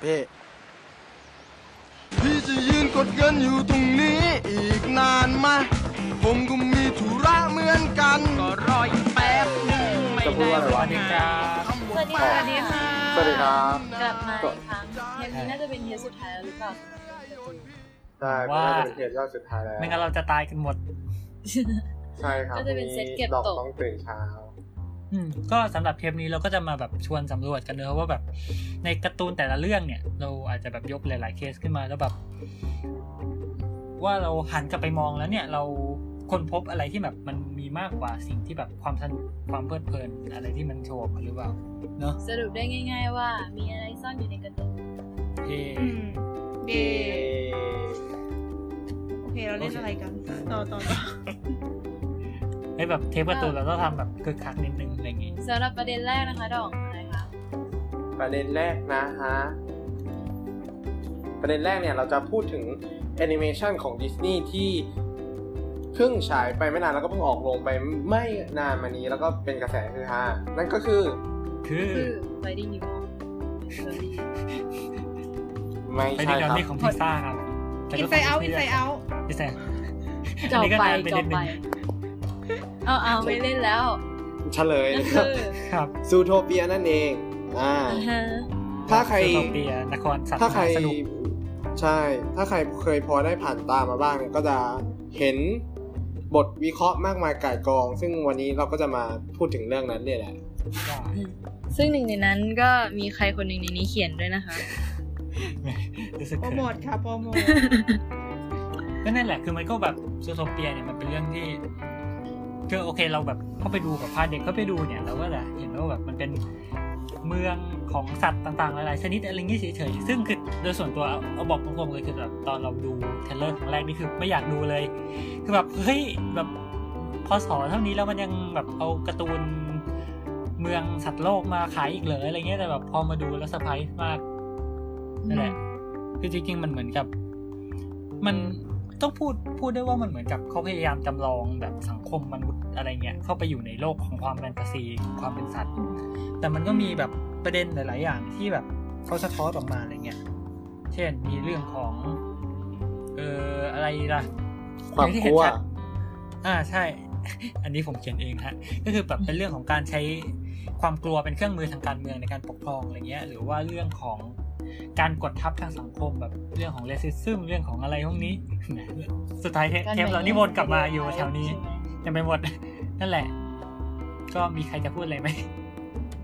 เพ่พี่จะยืนกดเงินอยู่ตรงนี้อีกนานไหมผมก็มีธุระเหมือนกันก็รออีกแป๊บหนึงไม่จะพูดได้ว่าอะไรวะวันครับสวัสดีค่ะสวัสดีค่ะ สวัสดีครับ กลับมาอีกครั้งเทปนี้น่าจะเป็นเทปสุดท้ายแล้วหรือเปล่าใช่ว่า น่าจะเป็นเทปยอดสุดท้ายแล้วไม่งั้นเราจะตายกันหมด ใช่ครับก็จะเป็นเซตเก็บดอกตกต้องตื่นเช้าอืม ก็สำหรับเทปนี้เราก็จะมาแบบชวนสำรวจกันเนอะว่าแบบในการ์ตูนแต่ละเรื่องเนี่ย เราอาจจะแบบยกหลาย ๆ เคสขึ้นมาแล้วแบบ ว่าเราหันกลับไปมองแล้วเนี่ย เราค้นพบอะไรที่แบบมันมีมากกว่าสิ่งที่แบบความสนุกความเพลิดเพลินอะไรที่มันโชว์ออกมาหรือเปล่าเนอะสรุปได้ง่าย ๆ ว่ามีอะไรซ่อนอยู่ในการ์ตูนเออืมเดโอเคเราเล่นอะไรกัน ต่อต่อต่อ ไอ้แบบเทปการ์ตูนเราต้องทำแบบคึกคักนิดนึงอะไรอย่างงี้สำหรับประเด็นแรกนะคะดองอะไรคะประเด็นแรกนะฮะประเด็นแรกเนี่ยเราจะพูดถึงแอนิเมชันของดิสนีย์ที่เพิ่งฉายไปไม่นานแล้วก็เพิ่งออกลงไปไม่นานมานี้แล้วก็เป็นกระแสคือฮานั่นก็คือ คือคือ Finding Nemo ไม่ไปใช่ดีดอนครับนี่ของพิซซ่าครับแต่อินก็ไซเอาอินไซเอาพิซซ่าจบไปอันนี้ก็นานไปจนิบดนึไปง เอาเอาไม่เล่นแล้วเฉลยนั่นนะครับคือครับซูโทเปียนั่นเองอ่าอ่าฮะถ้าใครซูโทเปียนครสัตว์ถ้าใครมหสนุกใช่ ถ้าใครเคยพอได้ผ่านตามมาบ้างเนี่ยก็จะเห็นบทวิเคราะห์มากมายก่ายกอง ซึ่งวันนี้เราก็จะมาพูดถึงเรื่องนั้นเนี่ยแหละ ซึ่งหนึ่งในนั้นก็มีใครคนหนึ่งในนี้เขียนด้วยนะคะรู้สึกโปรเขิโมนทค่ะโปรโมทก็นั่นแหละคือมันก็แบบ Zootopia เนี่ยมันเป็นเรื่องที่ คือโอเคเราแบบเข้าไปดูกับพาเด็กเข้าไปดูเนี่ยเราก็จะเห็นว่าแบบมันเป็นเมืองของสัตว์ต่างๆหลายๆชนิดอะไรเงี้ยเฉยๆซึ่งคือโดยส่วนตัวเอาบอกตรงๆเลยคือแบบตอนเราดู trailer ครั้งแรกนี่คือไม่อยากดูเลย คือแบบเฮ้ยแบบพอสอเท่านี้แล้วมันยังแบบเอาการ์ตูนเมืองสัตว์โลกมาขายอีกเหรออะไรเงี้ยแต่แบบพอมาดูแล้วเซอร์ไพรส์มากนั่นแหละคือจริงๆมันเหมือนกับ มัน ต้องพูดพูดได้ว่ามันเหมือนกับเขาพยายามจำลองแบบสังคมมนุษย์อะไรเงี้ยเข้าไปอยู่ในโลกของความแฟนตาซีความเป็นสัตว์ แต่มันก็มีแบบประเด็นหลาย ๆ อย่างที่แบบเขาสะท้อนออกมาอะไรเงี้ยเช่นมีเรื่องของ เอ่ออะไรล่ะความอย่งที่กเห็นลัวชัดอ่าใช่ อันนี้ผมเขียนเองฮะก็คือแบบเป็นเรื่องของการใช้ความกลัวเป็นเครื่องมือทางการเมืองในการปกครองอะไรเงี้ย หรือว่าเรื่องของ การกดทับทางสังคมแบบเรื่องของเลสิซึมเรื่องของอะไรพวกนี้ สุดท้ายเทปการเทปเราแบ่งนี่วนกลับมาอยู่แยกแถวนี้ใช่ไหมยังไปหมดนั่นแหละ ก็มีใครจะพูดอะไรไหม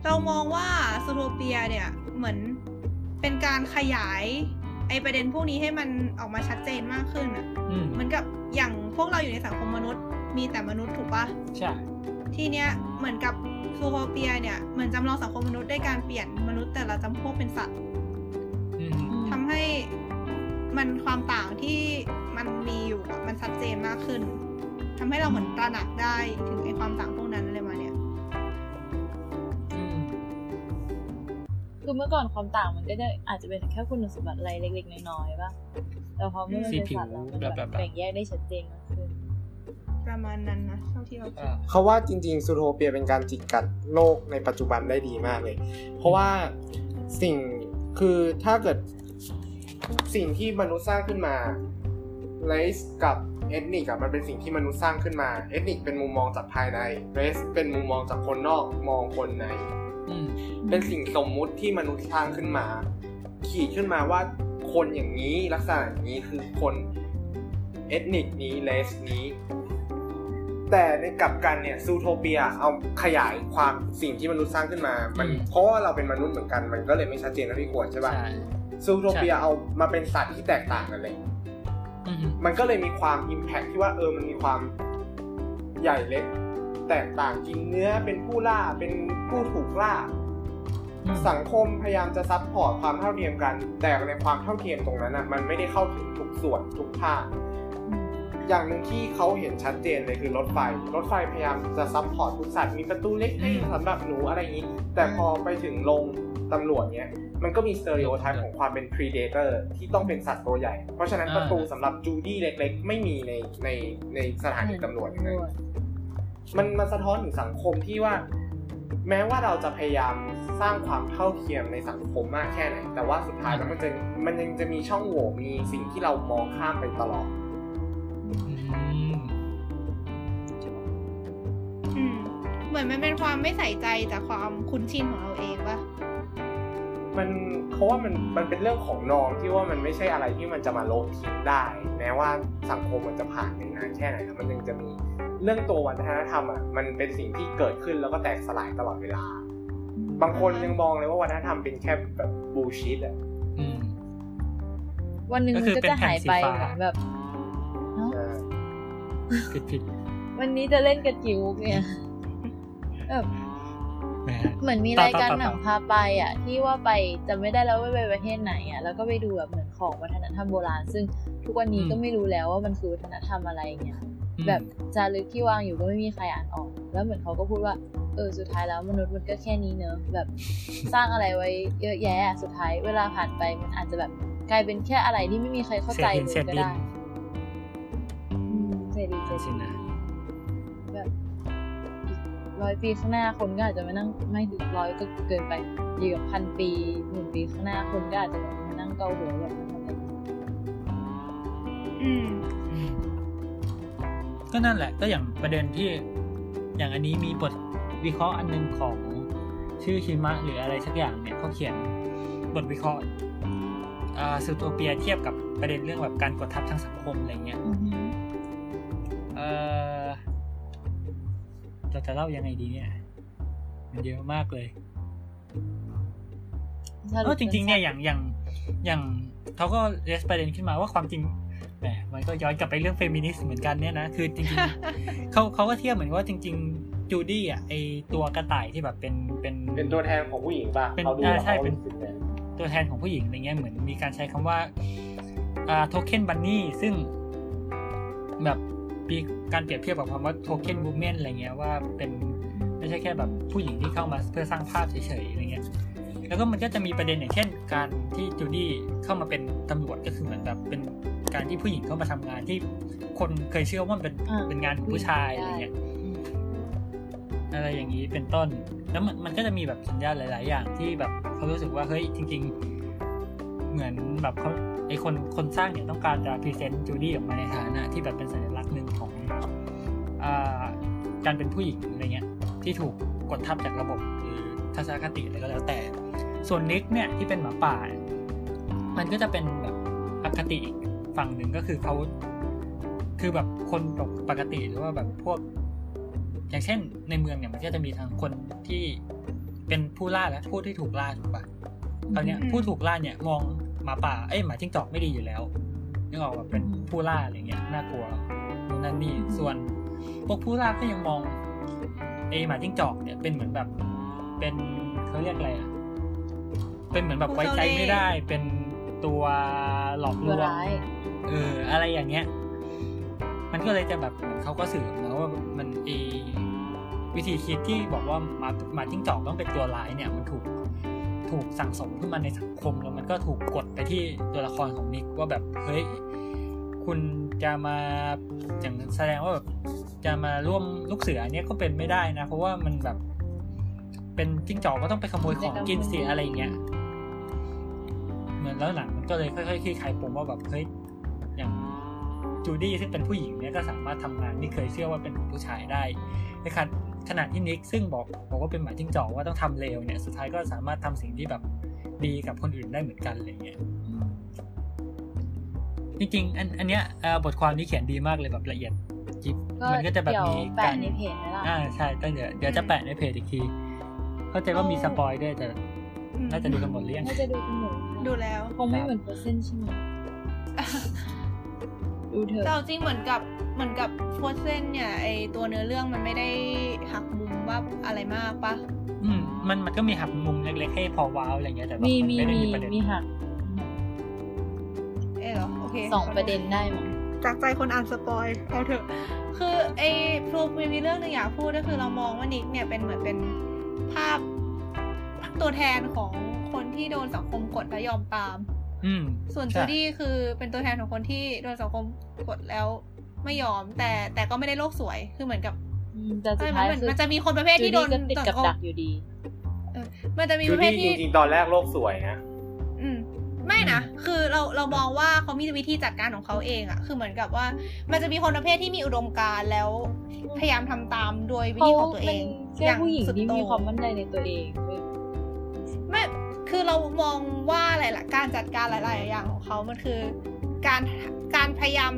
เรามองว่าสโทเปียเนี่ยเหมือนเป็นการขยายไอประเด็นพวกนี้ให้มันออกมาชัดเจนมากขึ้นอะอืมเหมือนกับอย่างพวกเราอยู่ในสังคมมนุษย์ มีแต่มนุษย์ถูกปะใช่ทีเนี้ยเหมือนกับซูโทเปียเนี่ยเหมือนจำลองสังคมมนุษย์ด้วยการเปลี่ยนมนุษย์แต่ละจำพวกเป็นสัตว์อืมทำ ให้มันความต่างที่มันมีอยู่อะมันชัดเจนมากขึ้นทำให้เราเหมือนตระหนักได้ถึงไอ้ความต่างพวกนั้นอะไรมาเนี่ยอืมคือเมื่อก่อนความต่างมันก็จะอาจจะเป็นแค่คุณสมบัติอะไรเล็กๆน้อยๆป่ะแต่พอเมื่อมันเป็นสัตว์แล้วมันแบบแบ่งแยกได้ชัดเจนมากขึ้นประมาณนั้นนะเท่าที่เราคิดอ่าเขาว่าจริงๆ Zootopia เป็นการจิกกัดโลกในปัจจุบันได้ดีมากเลย เพราะว่าสิ่งคือถ้าเกิด สิ่งที่มนุษย์สร้างขึ้นมา race กับ ethnic อะมันเป็นสิ่งที่มนุษย์สร้างขึ้นมา ethnic เป็นมุมมองจากภายในrace เป็นมุมมองจากคนนอกมองคนในอืมเป็นสิ่งสมมุติที่มนุษย์สร้างขึ้นมา ขีดขึ้นมาว่าคนอย่างนี้ลักษณะอย่างนี้คือคน ethnic นี้ race นี้ แต่ในกลับกันเนี่ย Zootopia เอาขยายความสิ่งที่มนุษย์สร้างขึ้นมา มันอืมเพราะว่าเราเป็นมนุษย์เหมือนกัน มันก็เลยไม่ชัดเจนเท่าที่ควรใช่ป่ะใช่ Zootopia ใช่เอามาเป็นสัตว์ที่แตกต่างกันเลยอืมมันก็เลยมีความ impact ที่ว่าเออมันมีความใหญ่เล็ก แตกต่างกินเนื้อเป็นผู้ล่าเป็นผู้ถูกล่าอืมสังคมพยายามจะ support ความเท่าเทียมกัน แต่ในความเท่าเทียมตรงนั้นอะมันไม่ได้เข้าถึงทุกส่วนทุกภาคอย่างหนึ่งที่เขาเห็นชัดเจนเลยคือรถไฟ รถไฟพยายามจะ support ทุกสัตว์มีประตูเล็กให้อืมสำหรับหนูอะไรอย่างนี้ แต่พอไปถึงโรง ตำรวจเนี้ยมันก็มี stereotype ของความเป็น predator ที่ต้องเป็นสัตว์ตัวใหญ่ เพราะฉะนั้นอ่าประตูสำหรับจูดี้เล็กๆ ไม่มีในในในสถานีตำรวจอย่างนั้นมันมันสะท้อนถึงสังคมที่ว่า แม้ว่าเราจะพยายามสร้างความเท่าเทียมในสังคมมากแค่ไหน แต่ว่าสุดท้ายแล้วมันจะมันยังจะมีช่องโหว่มีสิ่งที่เรามองข้ามไปตลอดอืมอืมเหมือนมันเป็นความไม่ใส่ใจจากความคุ้นชินของเราเองปะ มันเพราะว่ามันมันเป็นเรื่องของนอมที่ว่ามันไม่ใช่อะไรที่มันจะมาลบทิ้งได้ แม้ว่าสังคมมันจะผ่านไปนานแค่ไหนแล้วมันยังจะมีเรื่องตัววัฒนธรรมอะมันเป็นสิ่งที่เกิดขึ้นแล้วก็แตกสลายตลอดเวลา บางคนยังมองเลยว่าวัฒนธรรมเป็นแค่แบบบูชิดอะอืมวันหนึ่งก็มันคือก็เป็นจะหายไปแผ่นสีฟ้าเหมือนแบบเอ้าใช่ผิดผิดวันนี้จะเล่นกับจิ๋วเนี่ยแบบแหม เหมือนมีต่อรายการต่อต่อหนังพาไปอะ ที่ว่าไปจะไม่ได้แล้วว่าไปประเทศไหนอะแล้วก็ไปดูแบบเหมือนของวัฒนธรรมโบราณ ซึ่งทุกวันนี้ก็ไม่รู้แล้วว่ามันคือวัฒนธรรมอะไรเงี้ยอืมแบบจารึกที่วางอยู่ก็ไม่มีใครอ่านออก แล้วเหมือนเขาก็พูดว่าเออสุดท้ายแล้วมนุษย์มันก็แค่นี้เนอะแบบสร้างอะไรไว้เยอะแยะอะสุดท้ายเวลาผ่านไปมันอาจจะแบบกลายเป็นแค่อะไรที่ไม่มีใครเข้าใจเศษหินเลเศยษก็ดินได้อืมเศษดินเศษสิดินนะแบบอีก ร้อยปีข้างหน้าคนก็อาจจะมานั่งไม่ถึงร้อยก็เกินไปอยู่กับพันปีหมื่นปีข้างหน้าคนก็อาจจะแบบมานั่งเกาหัวแบบนั้นอะไรอืมก็นั่นแหละ ก็อย่างประเด็นที่ อย่างอันนี้มีบทวิเคราะห์อันหนึงของชื่อชิมะหรืออะไรสักอย่างเนี่ยเขาเขียนบทวิเคราะห์อ่าซูโทเปียเทียบกับประเด็นเรื่องแบบการกดทับทางสังคมอะไรเงี้ย จะเล่ายังไงดีเนี่ย มันเยอะมากเลยสเอรุอปจริงๆเนี่ยอย่างสั้อย่างอย่างเขาก็เรสประเด็นขึ้นมาว่าความจริงแหมมันก็ย้อนกลับไปเรื่องเฟมินิสต์เหมือนกันเนี่ยนะคือจริงๆเขาเขาก็เทียบเหมือนว่าจริง ๆ จูดี้อะไอตัวกระต่ายที่แบบเป็นเป็นเป็นตัวแทนของผู้หญิงป่ะเป็นเขาดูอ่าแล้วใช่เขาเป็นรู้สึกไงตัวแทนของผู้หญิงอะไรเงี้ยเหมือนมีการใช้คำว่าอ่า token bunny ซึ่งแบบมี การเปรียบเทียบกับคำว่า token woman อะไรเงี้ยว่าเป็นไม่ใช่แค่แบบผู้หญิงที่เข้ามาเพื่อสร้างภาพเฉยๆอะไรเงี้ยแล้วก็มันก็จะมีประเด็นอย่างเช่น การที่จูดี้เข้ามาเป็นตำรวจก็คือเหมือนแบบเป็นการที่ผู้หญิงเข้ามาทำงานที่คนเคยเชื่อว่ามันเป็นอ่าเป็นงานของผู้ชายอะไรเงี้ยอืมอะไรอย่างนี้เป็นต้น แล้วมันมันก็จะมีแบบสัญญาณหลาย ๆ อย่างที่แบบเขารู้สึกว่าเฮ้ยจริง ๆ เหมือนแบบเขาไอคนคนสร้างเนี่ยต้องการจะ present จูดี้ออกมาในฐานะที่แบบเป็นสัญลักษณ์หนึ่งของอ่า การเป็นผู้หญิงอะไรเงี้ยที่ถูกกดทับจากระบบหรือทัศนคติอะไรก็แล้วแต่ ส่วนนิกเนี่ยที่เป็นหมาป่า มันก็จะเป็นแบบอคติอีกฝั่งหนึ่งก็คือเขาคือแบบคนปกติหรือว่าแบบพวก อย่างเช่นในเมืองเนี่ยมันก็จะมีทั้งคนที่เป็นผู้ล่าและผู้ที่ถูกล่าถูกปะตอนเนี้ยอืมผู้ถูกล่าเนี่ยมองหมาป่าเอ้ยหมาจิ้งจอกไม่ดีอยู่แล้วนึกออกแบบเป็นผู้ล่าอะไรเงี้ยน่ากลัว นู่นนั่นนี่ส่วนพวกผู้ล่าก็ยังมองไอหมาจิ้งจอกเนี่ยเป็นเหมือนแบบ เป็นเขาเรียกอะไรอะเป็นเหมือนแบบไว้ใจไม่ได้ เป็นตัวหลอกลตัววงร้ายเออ อะไรอย่างเงี้ย มันก็เลยจะแบบเหมือนเขาก็สื่อมาว่ามันเอวิธีคิดที่บอกว่าหมาหมาจิ้งจอกต้องเป็นตัวร้ายเนี่ยมันถูกถูกสั่งสมขึ้นมาในสังคมแล้วมันก็ถูกกดไปที่ตัวละครของนิกว่าแบบเฮ้ย คุณจะมาอย่างแสดงว่าแบบจะมาร่วมลูกเสือเนี่ยก็เป็นไม่ได้นะ เพราะว่ามันแบบ เป็นจิ้งจอกก็ต้องไปขโมยของกินสิอะไรเงี้ยเหมือนแล้วหลังมันก็เลยค่อยๆคลี่คลายปมว่าแบบเฮ้ยอย่างจูดี้ซึ่งเป็นผู้หญิงเนี่ยก็สามารถทำงานที่เคยเชื่อว่าเป็นผู้ชายได้ในขณะขณะที่นิกซึ่งบอกบอกว่าเป็นหมาจิ้งจอกว่าต้องทำเลวเนี่ย สุดท้ายก็สามารถทำสิ่งที่แบบดีกับคนอื่นได้เหมือนกันอะไรเงี้ย จริงๆ อันอันเนี้ยเอ่อบทความนี้เขียนดีมากเลยแบบละเอียดยิบก็มันก็จะแบบเดี๋ยวมีแปะการในเพจไหมล่ะอ่าใช่ก็เดี๋ยวเดี๋ยวจะแปะในเพจอีกที เข้าใจว่ามีสปอยด้วยแต่อืมน่าจะดูกันหมดหรือยังน่าจะดูกันหมดดูแล้วคงไม่เหมือนเปอร์เซ็นต์ใช่ไหมดูเถแต่อะเอาจริงเหมือนกับเหมือนกับโฟเซนเนี่ยไอตัวเนื้อเรื่องมันไม่ได้หักมุมว่าอะไรมากปะอืมมันมันก็มีหักมุมเล็กๆให้พอว้าวอะไรเงี้ยแต่แบบมีนมีไม่ได้มีมีประเด็นมีหัก เออเหรอโอเคสองประเด็นได้มั้งจากใจคนอ่านสปอยเอาเถอะ คือไอ้พลูมีมีเรื่องหนึงอยากพูดก็คือเรามองว่านิกเนี่ยเป็นเหมือนเป็นภาพตัวแทนของคนที่โดนสังคมกดและยอมตามอืมส่วนใช่จูดี้คือเป็นตัวแทนของคนที่โดนสังคมกดแล้วไม่ยอม แต่แต่ก็ไม่ได้โลกสวยคือเหมือนกับอืมแต่สุใช่ดไหมท้ายมันคือมันจะมีคนประเภทที่โดนจูดี้ก็ติดกับสังคมดักอยู่ดีมันจะมีจูประเภดี้ทจที่ริงๆตอนแรกโลกสวยนะอืม ไม่นะ คือเราเรามองว่าเขามีวิธีจัดการของเขาเองอะคือเหมือนกับว่า มันจะมีคนประเภทที่มีอุดมการณ์แล้วพยายามทำตามโดยวิเขาธีของตัวเองเป็นแค่ผู้หญิงสุดที่โต่มีความมั่นใจในตัวเองเว้ยไม่คือเรามองว่าอะไรล่ะการจัดการหลาย ๆ อย่างของเขามันคือ การการพยายาม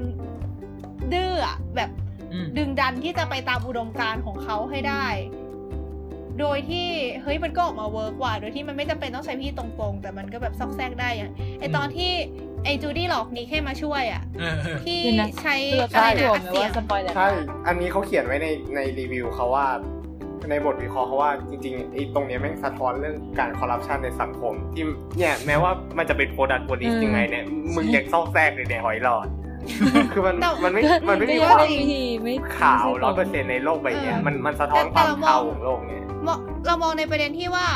ดื้ออะแบบอืมดึงดันที่จะไปตามอุดมการณ์ของเขาให้ได้ โดยที่เฮ้ยมันก็ออกมาเวิร์กว่า โดยที่มันไม่จำเป็นต้องใช้พี่ตรงๆ แต่มันก็แบบซอกแซกได้อย่างไอตอนที่ไอจูดี้หลอกนิกให้มาช่วยอะเออเออที่เดี๋ยวนะใช้คือเราใช่ไม่อะรวไรมนะไหมอัดเสียว่างสปอยเลอร์ใช่อันนี้เขาเขียนไว้ในในรีวิวเขาว่าในบทวิเคราะห์เขาว่าจริงๆไอ้ตรงเนี้ยแม่งสะท้อนเรื่องการคอร์รัปชันในสังคม ที่เนี่ยแม้ว่ามันจะเป็นโปรดักต์โปรดิสยังไงเนี่ยมึงยังซอกแซกเลยในหอยหลอด คือมันมันไม่มันไม่มีก็ความยังวิธีไม่ขาวร้อยเปอร์เซ็นต์ในโลกใบเนี้ยมันมันสะท้อนความเทาของโลกเนี่ยมองเรามองในประเด็นที่ว่า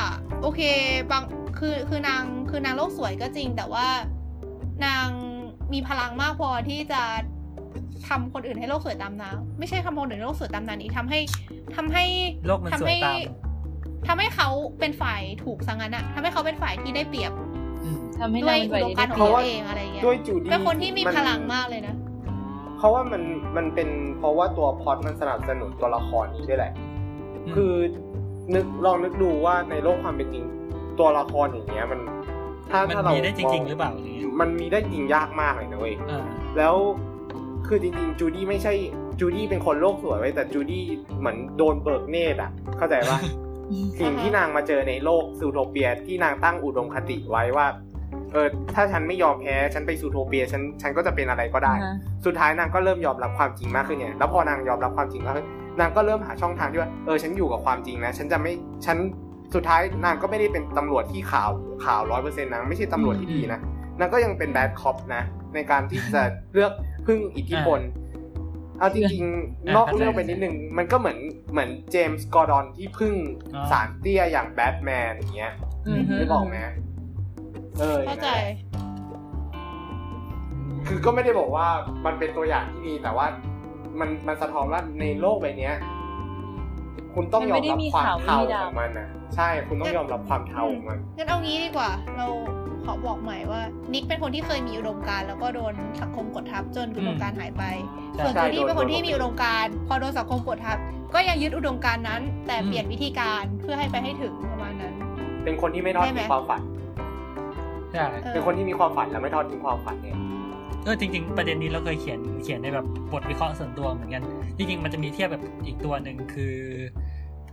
โอเคบางคือคือนางคือนางโลกสวยก็จริง แต่ว่านางมีพลังมากพอที่จะทำคนอื่นให้โลกสวยตามนางไม่ใช่ทำคนอื่นให้โลกสวยตามนางนี้ทำให้ทำให้โลกมันสวยตามทำให้เขาเป็นฝ่ายถูกสังงั้นอะทำให้เขาเป็นฝ่ายที่ได้เปรียบอืม ทำให้ด้วนายงเป็นอุใบดมเดีการณ์ของเพราะว่าตัวเองอะไรอย่างเงี้ยด้วยจูดี้เป็นคนที่มีนพลังมากเลยนะเพราะว่ามันมันเป็นเพราะว่าตัวพล็อตมันสนับสนุนตัวละครนี้ด้วยแหละอืมคือนึกลองนึกดูว่าในโลกความเป็นจริงตัวละครอย่างเงี้ยมันถ้ามันถ้าเรามีได้จริงๆมหรือเปล่าอย่างเงี้ยมันมีได้จริงยากมากเลยนะเว้ยเออแล้วคือจริงๆจูดี้ไม่ใช่จูดี้เป็นคนโลกสวยไว้ยแต่จูดี้เหมือนโดนเบิกเนตรอะ เข้าใจปะ สิ่งที่นางมาเจอในโลกซูโทเปียที่นางตั้งอุดมคติไว้ว่าเออถ้าฉันไม่ยอมแพ้ฉันไปซูโทเปียฉันฉันก็จะเป็นอะไรก็ได้อ่าฮะสุดท้ายนางก็เริ่มยอมรับความจริงมากขึ้นเนี่ยแล้วพอนางยอมรับความจริงมากขึ้นนางก็เริ่มหาช่องทางที่ว่าเออฉันอยู่กับความจริงนะฉันจะไม่ฉันสุดท้ายนางก็ไม่ได้เป็นตำรวจที่ข่าวข่าวร้อยเปอร์เซ็นต์นางไม่ใช่ตำรวจที่ดีนะนางก็ยังเป็น bad cop นะในการที่จะเลือกพึ่งอิทธิพล เอาจริงๆนอกเรื่องไปนิดนึง มันก็เหมือนเหมือนเจมส์กอร์ดอนที่พึ่งอ๋อศาลเตี้ยอย่างแบทแมนอย่างเงี้ยอืมฮึนึกออกไหมเออเข้าใจ คือก็ไม่ได้บอกว่ามันเป็นตัวอย่างที่ดีแต่ว่ามันมันสะท้อนว่าในโลกใบเนี้ย คุณต้องยอมรับความเทาของมันนะใช่คุณต้องยอมรับความเทาของมันงั้นเอางี้ดีกว่า เราขอบอกใหม่ว่า นิกเป็นคนที่เคยมีอุดมการณ์แล้วก็โดนสังคมกดทับจนอุดมการณ์หายไปใช่ส่วนใช่จูดี้เป็นคนที่โดนมีอุดมการณ์พอโดนสังคมกดทับ ก็ยังยึดอุดมการณ์นั้น แต่อืมเปลี่ยนวิธีการเพื่อให้ไปให้ถึงประมาณนั้น เป็นคนที่ไม่ทอดได้ไหมทิ้งความฝันใช่เออเป็นคนที่มีความฝันและไม่ทอดทิ้งความฝันเนี่ยเออจริงๆประเด็นนี้เราเคยเขียนเขียนในแบบบทวิเคราะห์ส่วนตัวเหมือนกันจริงๆมันจะมีเทียบแบบอีกตัวหนึ่งคือ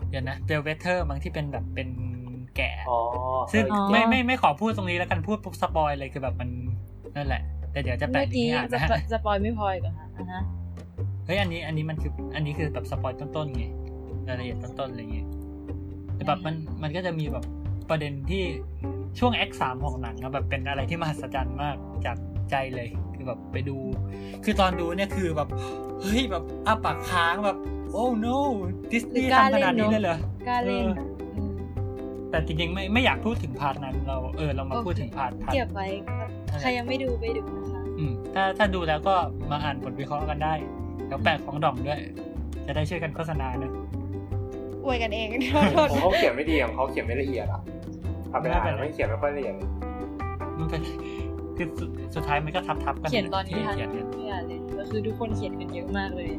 เดี๋ยวนะ Bellwether บางที่เป็นแบบเป็นแก่อ๋อซึ่งเออไม่ไม่ไม่ขอพูดตรงนี้แล้วกันพูดปุ๊บ spoil เลยคือแบบมันนั่นแหละ แต่เดี๋ยวจะแปะเมื่อลิงกี้ก์ให้อ่านจะนะspoil ไม่พออีกเหรอคะอะฮะเฮ้ยอันนี้อันนี้มันคืออันนี้คือแบบ spoil ต้นๆไงรายละเอียดต้นๆอะไรเงี้ยแต่แบบมันมันก็จะมีแบบประเด็นที่ช่วง X สามของหนังอะแบบเป็นอะไรที่มหัศจรรย์มากจากใจเลย คือแบบไปดู คือตอนดูเนี่ยคือแบบเฮ้ยแบบอ้าปากค้างแบบ oh no ดิสนีย์ทำขนาดนี้เลยเหรอกล้าเล่นเอออืมแต่จริงๆไม่ไม่อยากพูดถึง part นั้น เราเออเรามาพูดถึง part part เก็บไว้ครับใครยังไม่ดูไปดูนะคะอืมถ้าถ้าดูแล้วก็มาอ่านบทวิเคราะห์กันได้แล้วแปะของดองด้วย จะได้ช่วยกันโฆษณาเนอะอวยกันเองโทษของเขาเขียนไม่ดีของเขาเขียนไม่ละเอียดอะทำไปอ่านไม่เขียนไม่ค่อยละเอียดเลยมันเป็นคือสุดสุดท้ายมันก็ทับทับๆกันเขียนตอนนี้ทันเขียนเนี่ยไม่อยากเล่นก็คือทุกคนเขียนกันเยอะมากเลย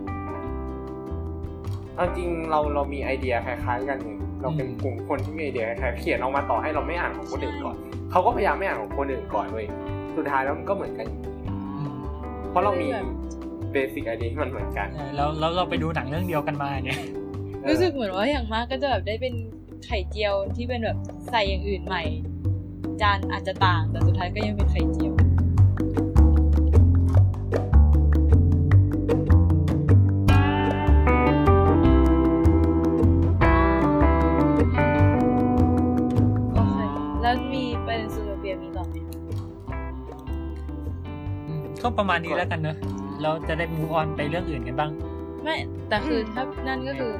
เอาจริงเราเรามีไอเดียคล้ายๆกันอยู่เราเป็นกลุ่มคนที่มีไอเดียคล้ายๆเขียนออกมาต่อให้เราไม่อ่านของคนอื่นก่อนเขาก็พยายามไม่อ่านของคนอื่นก่อนเว้ยสุดท้ายแล้วมันก็เหมือนกันอยู่ดีอืมเพราะเรามีเบสิกไอเดียที่มันเหมือนกันใช่แล้วแล้วเราไปดูหนังเรื่องเดียวกันมาเนี่ยรู้สึกเหมือนว่าอย่างมากก็จะแบบได้เป็นไข่เจียวที่เป็นแบบใส่อย่างอื่นใหม่ จานอาจจะต่างแต่สุดท้ายก็ยังเป็นไข่เจียว ก็ประมาณนี้แล้วกันเนอะเราจะได้มูออนไปเรื่องอื่นกันบ้าง ไม่ แต่คือถ้านั่นก็คือ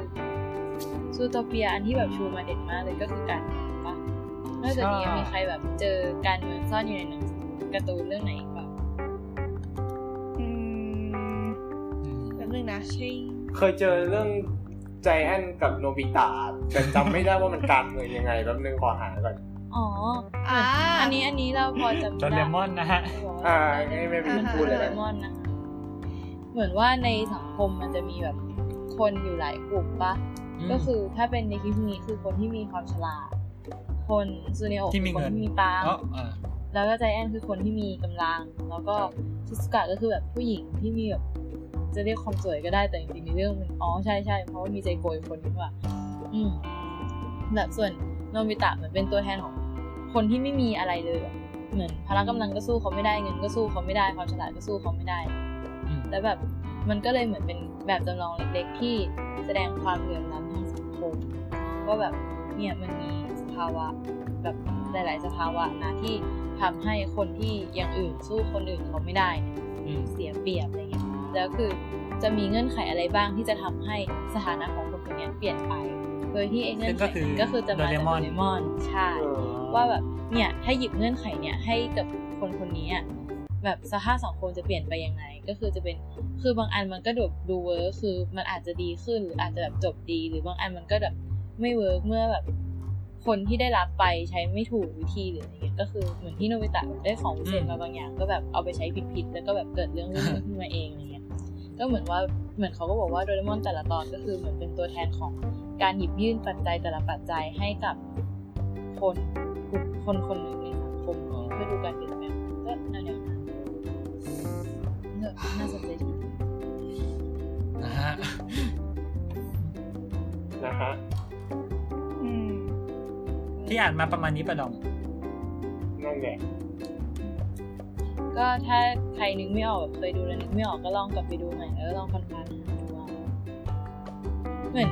ซูโทเปียอันที่แบบชูมาเด่นมากเลยก็คือการเมืองปะนอกจากนี้ยังมีใครแบบเจอการเมืองซ่อนอยู่ในหนังสือการ์ตูนเรื่องไหนอีกเปล่าอืมแป๊บนึงนะใช่เคยเจอเรื่องใจแอนกับโนบิตะแต่จำไม่ได้ว่ามันการเมืองยังไงแป๊บนึงขอหาก่อน อ๋อเหมือนอ่า อันนี้อันนี้เราพอจำโดเรมอนนะฮะ อ่าให้ไม่เป็นพูดเลยโดเรนะมอนนะคะเหมือนว่าในสังคมมันจะมีแบบคนอยู่หลายกลุ่มปะอืมก็คือถ้าเป็นในคลิปนี้คือคนที่มีความฉลาด คนซูเนโอที่มีคนเงินที่มีตังค์อ๋ออ่า แล้วก็ใจแอนคือคนที่มีกำลัง แล้วก็ครับ ชิสกะก็คือแบบผู้หญิงที่มีแบบจะเรียกความสวยก็ได้แต่จริงๆในเรื่องมันอ๋อใช่ใช่เพราะว่ามีใจโกยคนนี้ว่า อืมแบบส่วนโนบิตะเหมือนเป็นตัวแทนของ คนที่ไม่มีอะไรเลยอะเหมือนพละกำลังก็สู้เขาไม่ได้เงินก็สู้เขาไม่ได้ความฉลาดก็สู้เขาไม่ได้อืมแล้วแบบมันก็เลยเหมือนเป็นแบบจำลองเล็กๆ ที่แสดงความเหลื่อมล้ำทางสังคมว่าแบบเนี่ยมันมีสภาวะแบบหลาย ๆ สภาวะนะที่ทำให้คนที่อย่างอื่นสู้คนอื่นเขาไม่ได้เนี่ยอืมเสียเปรียบอะไรเงี้ยแล้วคือจะมีเงื่อนไขอะไรบ้างที่จะทำให้สถานะของคนคนนี้เปลี่ยนไป โดยที่ไอ้เงื่อนไขนั้นก็คือจะมาจากโดเรมอนใช่เออ ว่าแบบเนี่ยถ้าหยิบเงื่อนไขเนี่ยให้กับคนคนนี้อะแบบสภาพสังคมจะเปลี่ยนไปยังไง ก็คือจะเป็นคือบางอันมันก็ดูดู work คือมันอาจจะดีขึ้นหรืออาจจะแบบจบดี หรือบางอันมันก็แบบไม่ work เมื่อแบบคนที่ได้รับไปใช้ไม่ถูกวิธีหรืออะไรเงี้ยก็คือเหมือนที่โนบิตะได้ของพิเศษมาบางอย่าง ก็แบบเอาไปใช้ผิดๆแล้วก็แบบเกิดเรื่องขึ้นมาเองอะไรเงี้ยก็เหมือนว่าเหมือนเขาก็บอกว่าโดเรมอนแต่ละตอนก็คือเหมือนเป็นตัวแทนของการหยิบยื่นปัจจัยแต่ละปัจจัยให้กับคน คนคนหนึ่งในสังคมเพื่อดูการเปลี่ยนแปลงก็แนวๆนั้นเนอะน่าสนใจดีนะฮะนะฮะอืมที่อ่านมาประมาณนี้ปะดอมนั่นแหละก็ถ้าใครนึกไม่ออกแบบเคยดูแล้วนึกไม่ออกก็ลองกลับไปดูใหม่แล้วก็ลองฟันฟันๆหาดูว่าเหมือน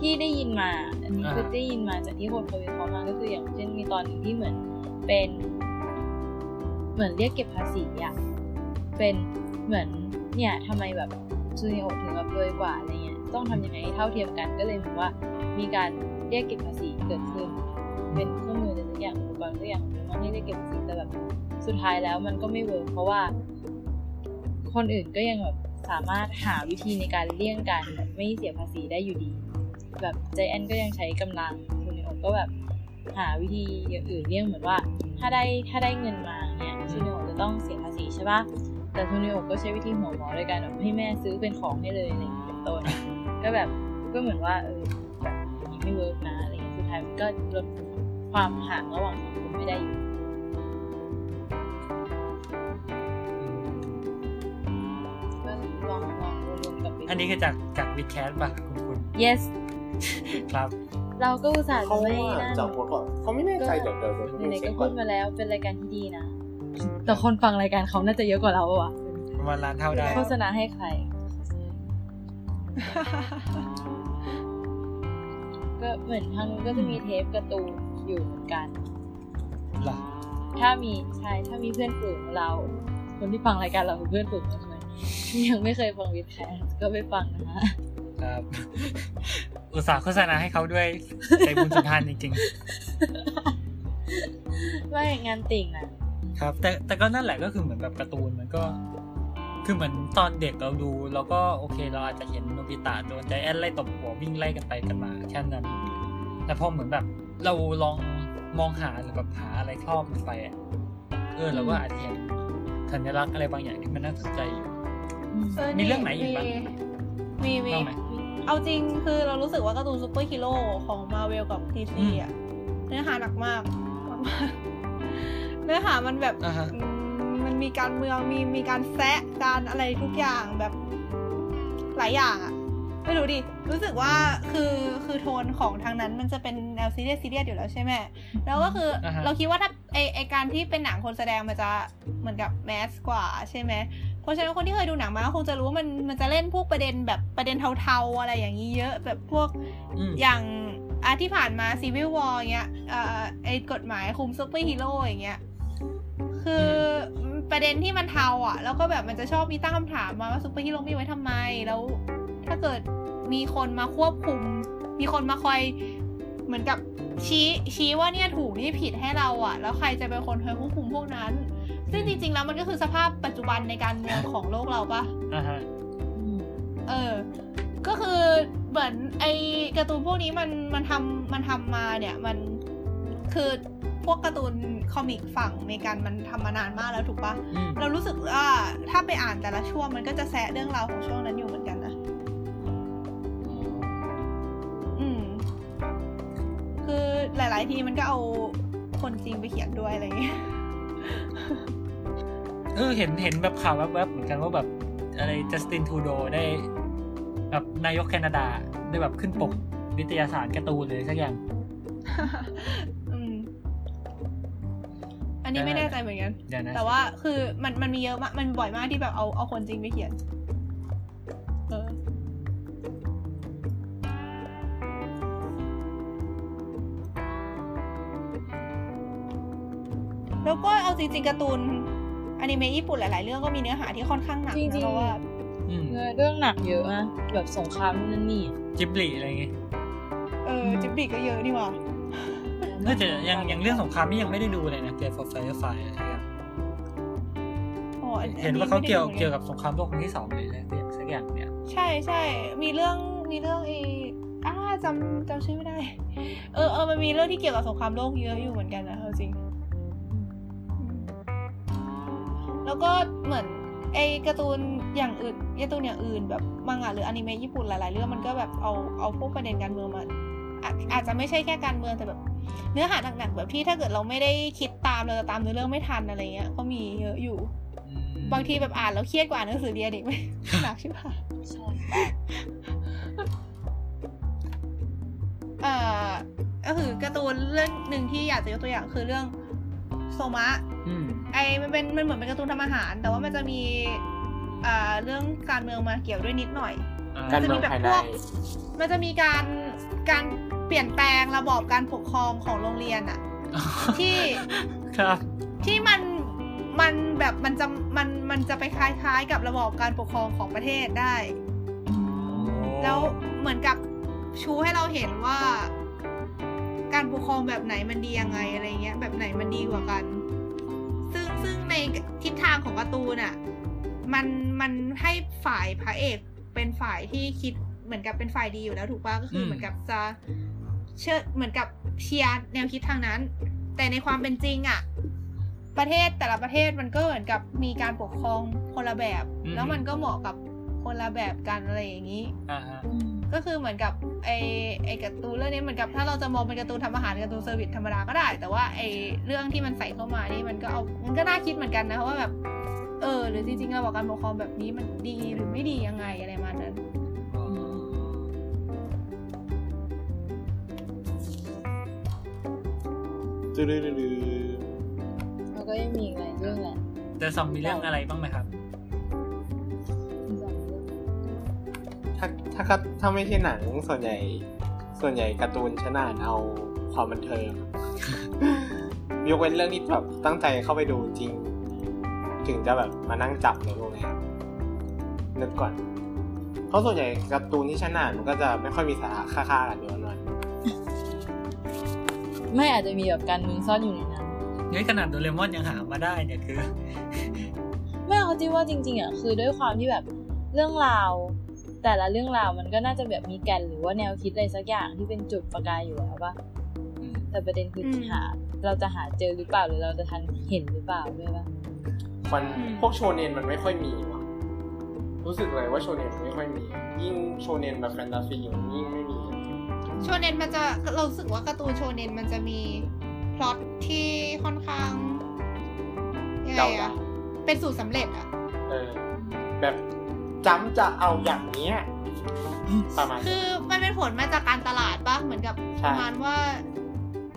ที่ได้ยินมา อันนี้คืออ่าได้ยินมาจากที่คนเขาวิเคราะห์มาก็คืออย่างเช่นมีตอนหนึ่งที่เหมือนเป็น เหมือนเรียกเก็บภาษีอะเป็นเหมือนเนี่ยทำไมแบบซูนิโอถึงแบบรวยกว่าอะไรเงี้ยต้องทำยังไงให้เท่าเทียมกันก็เลยเหมือนว่ามีการเรียกเก็บภาษีเกิดขึ้น เป็นเครื่องมืออะไรสักอย่างอุปกรณ์สักอย่างหรือว่าให้เรียกเก็บภาษีแต่แบบสุดท้ายแล้วมันก็ไม่ work เพราะว่า คนอื่นก็ยังแบบสามารถหาวิธีในการเลี่ยงการแบบไม่เสียภาษีได้อยู่ดี แบบไจแอนก็ยังใช้กำลังซูนิโอก็แบบหาวิธีอย่างอื่นเลี่ยงเหมือนว่า ถ้าได้ถ้าได้เงินมาเนี่ยซูนิโอจะต้องเสียภาษีใช่ปะแต่ซูนิโอก็ใช้วิธีหัวหมอโดยการแบบให้แม่ซื้อเป็นของให้เลยอะไรอย่างเงี้ยเป็นต้นก็แบบก็เหมือนว่าเออแบบอย่างนี้ไม่เวิร์กนะอะไรอย่างเงี้ยสุดท้ายมันก็ลดความห่างระหว่างสังคมไม่ได้อยู่ก็ลองลองรวมๆกับไปดูอันนี้คือจากจากวิดแคสป่ะคุณคุณ yes ครับ เราก็อุตส่าห์เขาจะไม่ว่านั่นจากหัวก่อนเขาไม่แน่ใจเดี๋ยวเดี๋ยวเดี๋ยวไหนๆเช็ก็คพูก่อดนมาแล้วเป็นรายการที่ดีนะ แต่คนฟังรายการเขาน่าจะเยอะกว่าเราอะประมาณล้านเท่าได้โฆษณาให้ใคร ก็เหมือนทางนู้นก็จะมีเทปการ์ตูนอยู่เหมือนกันหรอถ้ามีใช่ถ้ามีเพื่อนฝูงเรา คนที่ฟังรายการเราเป็นเพื่อนฝูงเราใช่ไหมที่ยังไม่เคยฟังวิดแคสก็ไปฟังนะคะ ครับ อุตส่าห์โฆษณาให้เขาด้วยใจบุญสุนทานจริงไม่งานติ่งนะๆครับ แต่แต่ก็นั่นแหละก็คือเหมือนแบบการ์ตูนมันก็คือเหมือนตอนเด็กเราดูแล้วก็โอเคเราอาจจะเห็นโนบิตะโดนไจแอนไล่ตบหัววิ่งไล่กันไปกันมาแค่นั้น แต่พอเหมือนแบบ เราลองมองหาหรือแบบหาอะไรครอบมันไปอะเออเราก็อาจจะเห็นสัญลักษณ์อะไรบางอย่างที่มันน่าสนใจอยู่มีเรื่องไหนอีกบ้างมีมีบ้างไหม เอาจริงคือเรารู้สึกว่าการ์ตูนซูเปอร์ฮีโร่ของมาเวลกับดีอืซีมอะเนื้อหาหนักมากมากๆเนื้อหามันแบบอ่าฮะอืมมันมีการเมืองมีมีการแซะการอะไรทุกอย่างแบบหลายอย่างอะ ไม่รู้ดิ รู้สึกว่าคือคือโทนของทางนั้นมันจะเป็นแนวซีเรียสซีเรียสอยู่แล้วใช่ไหม แล้วก็คืออาฮะเราคิดว่าถ้าไอไอการที่เป็นหนังคนแสดงมันจะเหมือนกับแมสกว่าใช่ไหม เพราะฉะนั้นคนที่เคยดูหนังมาก็คงจะรู้ว่ามันมันจะเล่นพวกประเด็นแบบประเด็นเทาๆอะไรอย่างนี้เยอะแบบพวกอืมอย่างอาที่ผ่านมา Civil War เงี้ยเอ่อไอกฎหมายคุมซุปเปอร์ฮีโร่อย่างเงี้ยคืออประเด็นที่มันเทาอะ แล้วก็แบบมันจะชอบมีตั้งคำถามมาว่าซุปเปอร์ฮีโร่มีไว้ทำไมแล้ว ถ้าเกิดมีคนมาควบคุม มีคนมาคอยเหมือนกับชี้ชี้ว่าเนี่ยถูกนี่ผิดให้เราอะแล้วใครจะเป็นคนคอยควบคุมพวกนั้น ซึ่งจริง ๆ แล้วมันก็คือสภาพปัจจุบันในการเมืองของโลกเราปะอ่าฮะอืมเออ ก็คือเหมือนไอการ์ตูนพวกนี้มันมันทำมันทำมาเนี่ยมันคือพวกการ์ตูนคอมิกฝั่งอเมริกันมันทำมานานมากแล้วถูกปะอืมเรารู้สึกว่าถ้าไปอ่านแต่ละช่วงมันก็จะแซะเรื่องราวของช่วงนั้นอยู่เหมือนกันนะ คือหลาย ๆ ทีมันก็เอาคนจริงไปเขียนด้วยอะไรอย่างเงี้ยเออเห็นเห็นแบบข่าวแวบๆเหมือนกันว่าแบบอะไรจัสตินทูโดได้แบบนายกแคนาดาได้แบบขึ้นปกนิตยสารการ์ตูนเลยสักอย่างอืมอันนี้ไม่แน่ใจเหมือนกันเดี๋ยวนะแต่ว่าคือมันมันมีเยอะมากมันบ่อยมากที่แบบเอาเอาคนจริงไปเขียน แล้วก็เอาจริงๆการ์ตูนอนิเมะญี่ปุ่นหลาย ๆ เรื่องก็มีเนื้อหาที่ค่อนข้างหนักจริงๆนะ เพราะว่าอืมเนื้อเรื่องหนักเยอะนะแบบสงครามนู่นนั่นนี่จิบลิอะไรเงี้ยเออจิบลิก็เยอะนี่หว่าน่าจะยังยังเรื่องสงครามนี่ยังไม่ได้ดูเลยนะ Grave of Fireflies อะไรเงี้ยอ๋ออันเห็นว่าเขาเกี่ยวอันนี้ไม่ได้ดูหมือนนเกี่ยวกับสงครามโลกครั้งที่สองเลยแหละสักอย่างเนี่ย ใช่ใช่มีเรื่องมีเรื่องเออ่าจำจำชื่อไม่ได้ เออเออมันมีเรื่องที่เกี่ยวกับสงครามโลกเยอะอยู่เหมือนกันนะเอาจริง แล้วก็เหมือนไอการ์ตูนอย่างอื่นการ์ตูนอย่างอื่นแบบมังงะหรืออนิเมะญี่ปุ่นหลาย ๆ เรื่องมันก็แบบเอาเอาพวกประเด็นการเมืองมาอาจอาจจะไม่ใช่แค่การเมืองแต่แบบ เนื้อหาหนักๆแบบที่ถ้าเกิดเราไม่ได้คิดตามเราจะตามเนื้อเรื่องไม่ทันอะไรเงี้ยก็มีเยอะอยู่อืมบางทีแบบอ่านแล้วเครียดกว่าอ่านหนังสือเรียนอีกไหมหนักใช่ปะใช่เอ่อก็คือการ์ตูนเรื่องหนึ่งที่อยากจะยกตัวอย่างคือเรื่อง โซมะอืมไอมันเป็นมันเหมือนเป็นการ์ตูนทำอาหาร แต่ว่ามันจะมีอ่าเรื่องการเมืองมาเกี่ยวด้วยนิดหน่อยอ่าการเมืองภายในมันจะมีการการเปลี่ยนแปลงระบอบการปกครองของโรงเรียนอะที่ครับที่มันมันแบบมันจะมันมันจะไปคล้ายๆ กับระบอบการปกครองของประเทศได้ แล้วเหมือนกับชูให้เราเห็นว่า การปกครองแบบไหนมันดียังไงอะไรเงี้ยแบบไหนมันดีกว่ากัน ซึ่งซึ่งในทิศทางของการ์ตูนอะมันมันให้ฝ่ายพระเอกเป็นฝ่ายที่คิดเหมือนกับเป็นฝ่ายดีอยู่แล้วถูกป่ะก็คือเหมือนกับจะเชื่อเหมือนกับเชียร์แนวคิดทางนั้น แต่ในความเป็นจริงอะประเทศแต่ละประเทศมันก็เหมือนกับมีการปกครองคนละแบบ แล้วมันก็เหมาะกับคนละแบบกันอะไรอย่างนี้อ่าฮะ ก็คือเหมือนกับไอไอการ์ตูนเรื่องนี้เหมือนกับถ้าเราจะมองเป็นการ์ตูนทำอาหารการ์ตูน service ธรรมดาก็ได้ แต่ว่าไอเรื่องที่มันใส่เข้ามานี่มันก็เอามันก็น่าคิดเหมือนกันนะเพราะว่าแบบเออหรือจริงๆเราบอกการปกครองแบบนี้มันดีหรือไม่ดียังไงอะไรประมาณนั้นอ๋อดื้อดื้อแล้วก็ยังมีอีกหลายเรื่องแหละแต่ซอมมีเรื่องอะไรบ้างไหมครับ ถ้าถ้าก็ถ้าไม่ใช่หนังส่วนใหญ่ ส่วนใหญ่การ์ตูนชนะเอาความบันเทิงยกเว้นเรื่องที่แบบตั้งใจเข้าไปดูจริง ถึงจะแบบมานั่งจับในพวกนี้นึกก่อน เพราะส่วนใหญ่การ์ตูนที่ชนะมันก็จะไม่ค่อยมีสาระค่าๆกันเยอะหน่อยไม่อาจจะมีแบบการเมืองซ่อนอยู่ในนั้นเฮ้ยขนาดโดเรมอนยังหามาได้เนี่ยคือ ไม่เอาที่ว่าจริง ๆอะคือด้วยความที่แบบเรื่องราว แต่ละเรื่องราวมันก็น่าจะแบบมีแก่นหรือว่าแนวคิดอะไรสักอย่างที่เป็นจุดประกายอยู่แล้วปะแต่ประเด็นคืออืมหา เราจะหาเจอหรือเปล่าหรือเราจะทันเห็นหรือเปล่าด้วยปะมันอืมพวกโชเนนมันไม่ค่อยมีว่ะรู้สึกเลยว่าโชเนนมันไม่ค่อยมี ยิ่งโชเนนแบบแฟนตาซีมันยิ่งไม่มีโชเนนมันจะเรารู้สึกว่าการ์ตูนโชเนนมันจะมีพล็อตที่ค่อนข้างยังไงเดาอะได้เป็นสูตรสำเร็จอะเออแบบ จำจะเอาอย่างเนี้ยประมาณคือมันเป็นผลมาจากการตลาดปะเหมือนกับใช่ประมาณว่า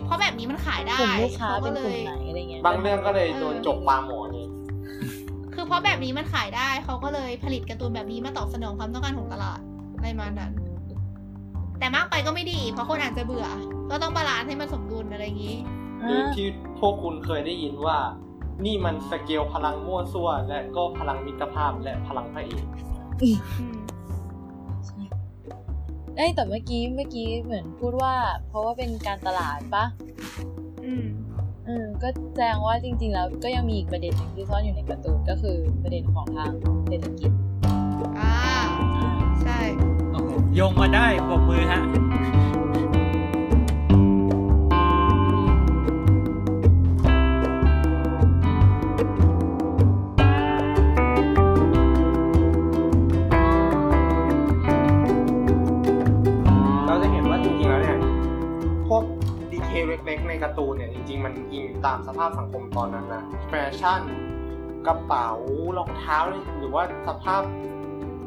เพราะแบบนี้มันขายได้กลุ่มลูกค้าขเป็นก็กลุ่มลยไหนอะไรเงี้ยบางเรื่องก็เลยโดนจกปลาหมอนี่คือเพราะแบบนี้มันขายได้เขาก็เลยผลิตการ์ตูนแบบนี้มาตอบสนองความต้องการของตลาดในมานั้น แต่มากไปก็ไม่ดี เพราะคนอาจจะเบื่อ ก็ต้อง balance ให้มันสมดุลอะไรอย่างนี้หรืออ่าที่พวกคุณเคยได้ยินว่า นี่มันสเกลพลังมั่วซั่วและก็พลังมิตรภาพและพลังพระเอก อืมเอ้ยแต่เมื่อกี้เมื่อกี้เหมือนพูดว่า เพราะว่าเป็นการตลาดปะอืมเออก็แสดงว่าจริง ๆ แล้วก็ยังมีอีกประเด็นหนึ่งที่ซ่อนอยู่ในการ์ตูนก็คือประเด็นของทางเศรษฐกิจอ่าใช่โอ้โหโยงมาได้ปรบมือฮะ ลเล็กๆในการ์ตูนเนี่ยจริงๆ มันอิงตามสภาพสังคมตอนนั้นนะแฟชั่นกระเป๋ารองเท้าหรือว่าสภาพ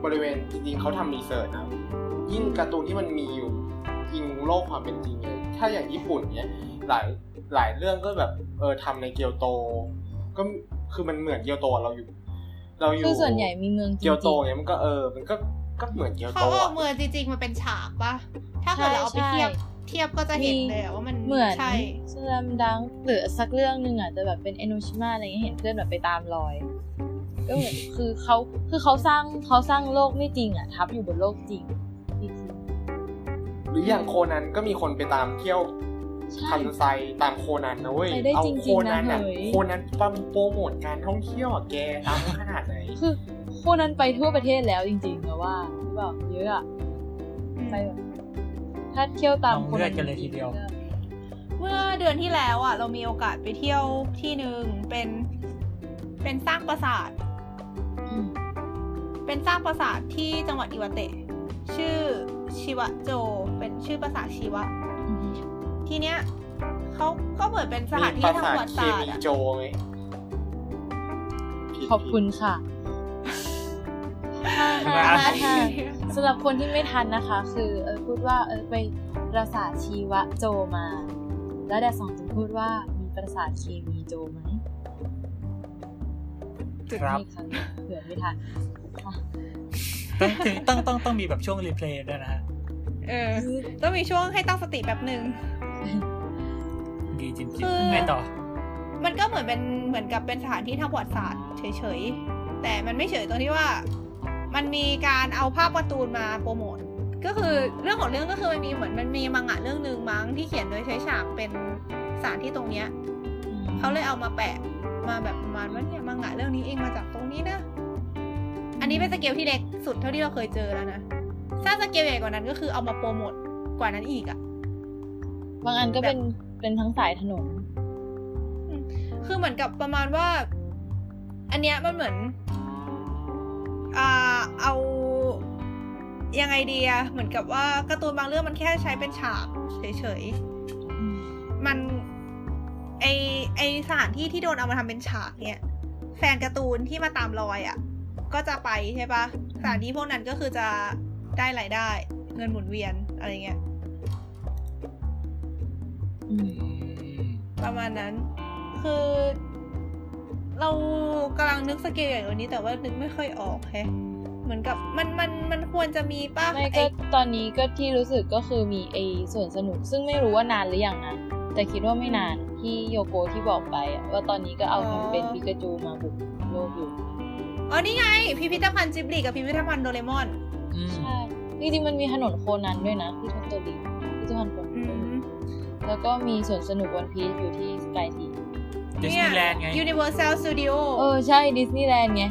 บริเวณจริงๆเขาทำรีเสิร์ชนะยิ่งการ์ตูนที่มันมีอยู่อิงโลกความเป็นจริงเลยถ้าอย่างญี่ปุ่นเนี่ยหลายหลายเรื่องก็แบบเออทำในเกียวโต ก็คือมันเหมือนเกียวโตเราอยู่ เราอยู่คือส่วนใหญ่มีเมืองจริงๆเกียวโตเนี่ยมันก็เออมันก็ก็เหมือนเกียวเขาโตเอาอะเมืองจริงๆมาเป็นฉากปะถ้าเกิดเราเอาไปใช่เทียบ เทียบก็จะเห็นเลยอะว่ามันเหมือนใช่สแลมดังหรือสักเรื่องหนึ่งอะจะแบบเป็นเอโนชิมาอะไรเงี้ยเห็นเพื่อนแบบไปตามรอยก็เหมือนคือเขาคือเขาสร้างเขาสร้างโลกไม่จริงอะทับอยู่บนโลกจริงจริงหรืออย่างโคนันก็มีคนไปตามเที่ยวๆใช่ทันไซตามโคนันนะเว้ยไปได้เอาจริงๆโคนันนะอะเฮ้ยโคนันปั๊มโปรโมทการท่องเที่ยวอะแกตามขนาดไหนคือคนนั้นไปทั่วประเทศแล้วจริงๆนะว่าแบบเยอะอะไปแบบ ถ้าเที่ยวตามลงเลือดกันเลยทีเดียว เมื่อเดือนที่แล้วอะ เรามีโอกาสไปเที่ยวที่หนึ่งเป็นเป็นสร้างปราสาทอืมเป็นสร้างปราสาทที่จังหวัดอิวาเตะ ชื่อชิวะโจ เป็นชื่อปราสาทชิวะอืมทีเนี้ยเขาก็เหมือนเป็นสถานมีที่ปราทางสาปทระวัติเคศาสตมีร์อะโจไงผิดขอบคุณค่ะทำไมฮ่าอะฮ่าฮ่าสำหรับคนที่ไม่ทันนะคะ คือเออ พูดว่าเออไปปราสาทชีวะโจมา แล้วแดดสองจึงพูดว่ามีปราสาทเคมีโจไหมจุดครับนี้ครั้งหนึ่งเผื่อไม่ทันค่ะต้องถึงต้องต้องต้องมีแบบช่วงรีเพลย์ด้วยนะฮะเออต้องมีช่วงให้ตั้งสติแบบหนึ่งดีจริงคือๆไงต่อ มันก็เหมือนเป็นเหมือนกับเป็นสถานที่ทางประวัติศาสตร์เฉยๆ แต่มันไม่เฉยตรงที่ว่า มันมีการเอาภาพการ์ตูนมาโปรโมท ก็คือเรื่องของเรื่องก็คือมันมีเหมือนมันมีมังงะเรื่องหนึ่งมั้งที่เขียนโดยใช้ฉากเป็นสถานที่ตรงเนี้ยเขาเลยเอามาแปะมาแบบประมาณว่าเนี่ยมังงะเรื่องนี้เองมาจากตรงนี้นะ อันนี้เป็นสเกลที่เล็กสุดเท่าที่เราเคยเจอแล้วนะถ้าสเกลใหญ่กว่านั้นก็คือเอามาโปรโมทกว่านั้นอีกอะบางอันก็เป็นเป็นทั้งสายถนน คือเหมือนกับประมาณว่า อันเนี้ยมันเหมือน อ่า เอา ยังไงดีอะเหมือนกับว่าการ์ตูนบางเรื่องมันแค่ใช้เป็นฉากเฉยๆ มันไอไอสถานที่ที่โดนเอามาทำเป็นฉากเนี่ยแฟนการ์ตูนที่มาตามรอยอะก็จะไปใช่ปะสถานที่พวกนั้นก็คือจะได้รายได้ เงินหมุนเวียนอะไรเงี้ยประมาณนั้น คือ เรากำลังนึกสเกลใหญ่กว่านี้แต่ว่านึกไม่ค่อยออกแฮะ เหมือนกับมันมันมันควรจะมีป่ะไม่ไอ้ก็ตอนนี้ก็ที่รู้สึกก็คือมีไอส่วนสนุก ซึ่งไม่รู้ว่านานหรือยังนะแต่คิดว่าไม่นานที่โยโกที่บอกไปอะว่าตอนนี้ก็เอาทำเป็นปิกาจูมาบุกโลกอยู่อ๋อนี่ไง พิพิธภัณฑ์จิบลิกับพิพิธภัณฑ์โดเรมอนอืมใช่จริงๆมันมีถนนโคนันด้วยนะที่ทอตโตริพิพิธภัณฑ์โคนันอืมแล้วก็มีสวนสนุกวันพีซอยู่ที่สกายทีดิสนีย์แลนด์ไง Universal Studio เออ ใช่ดิสนีย์แลนด์ไง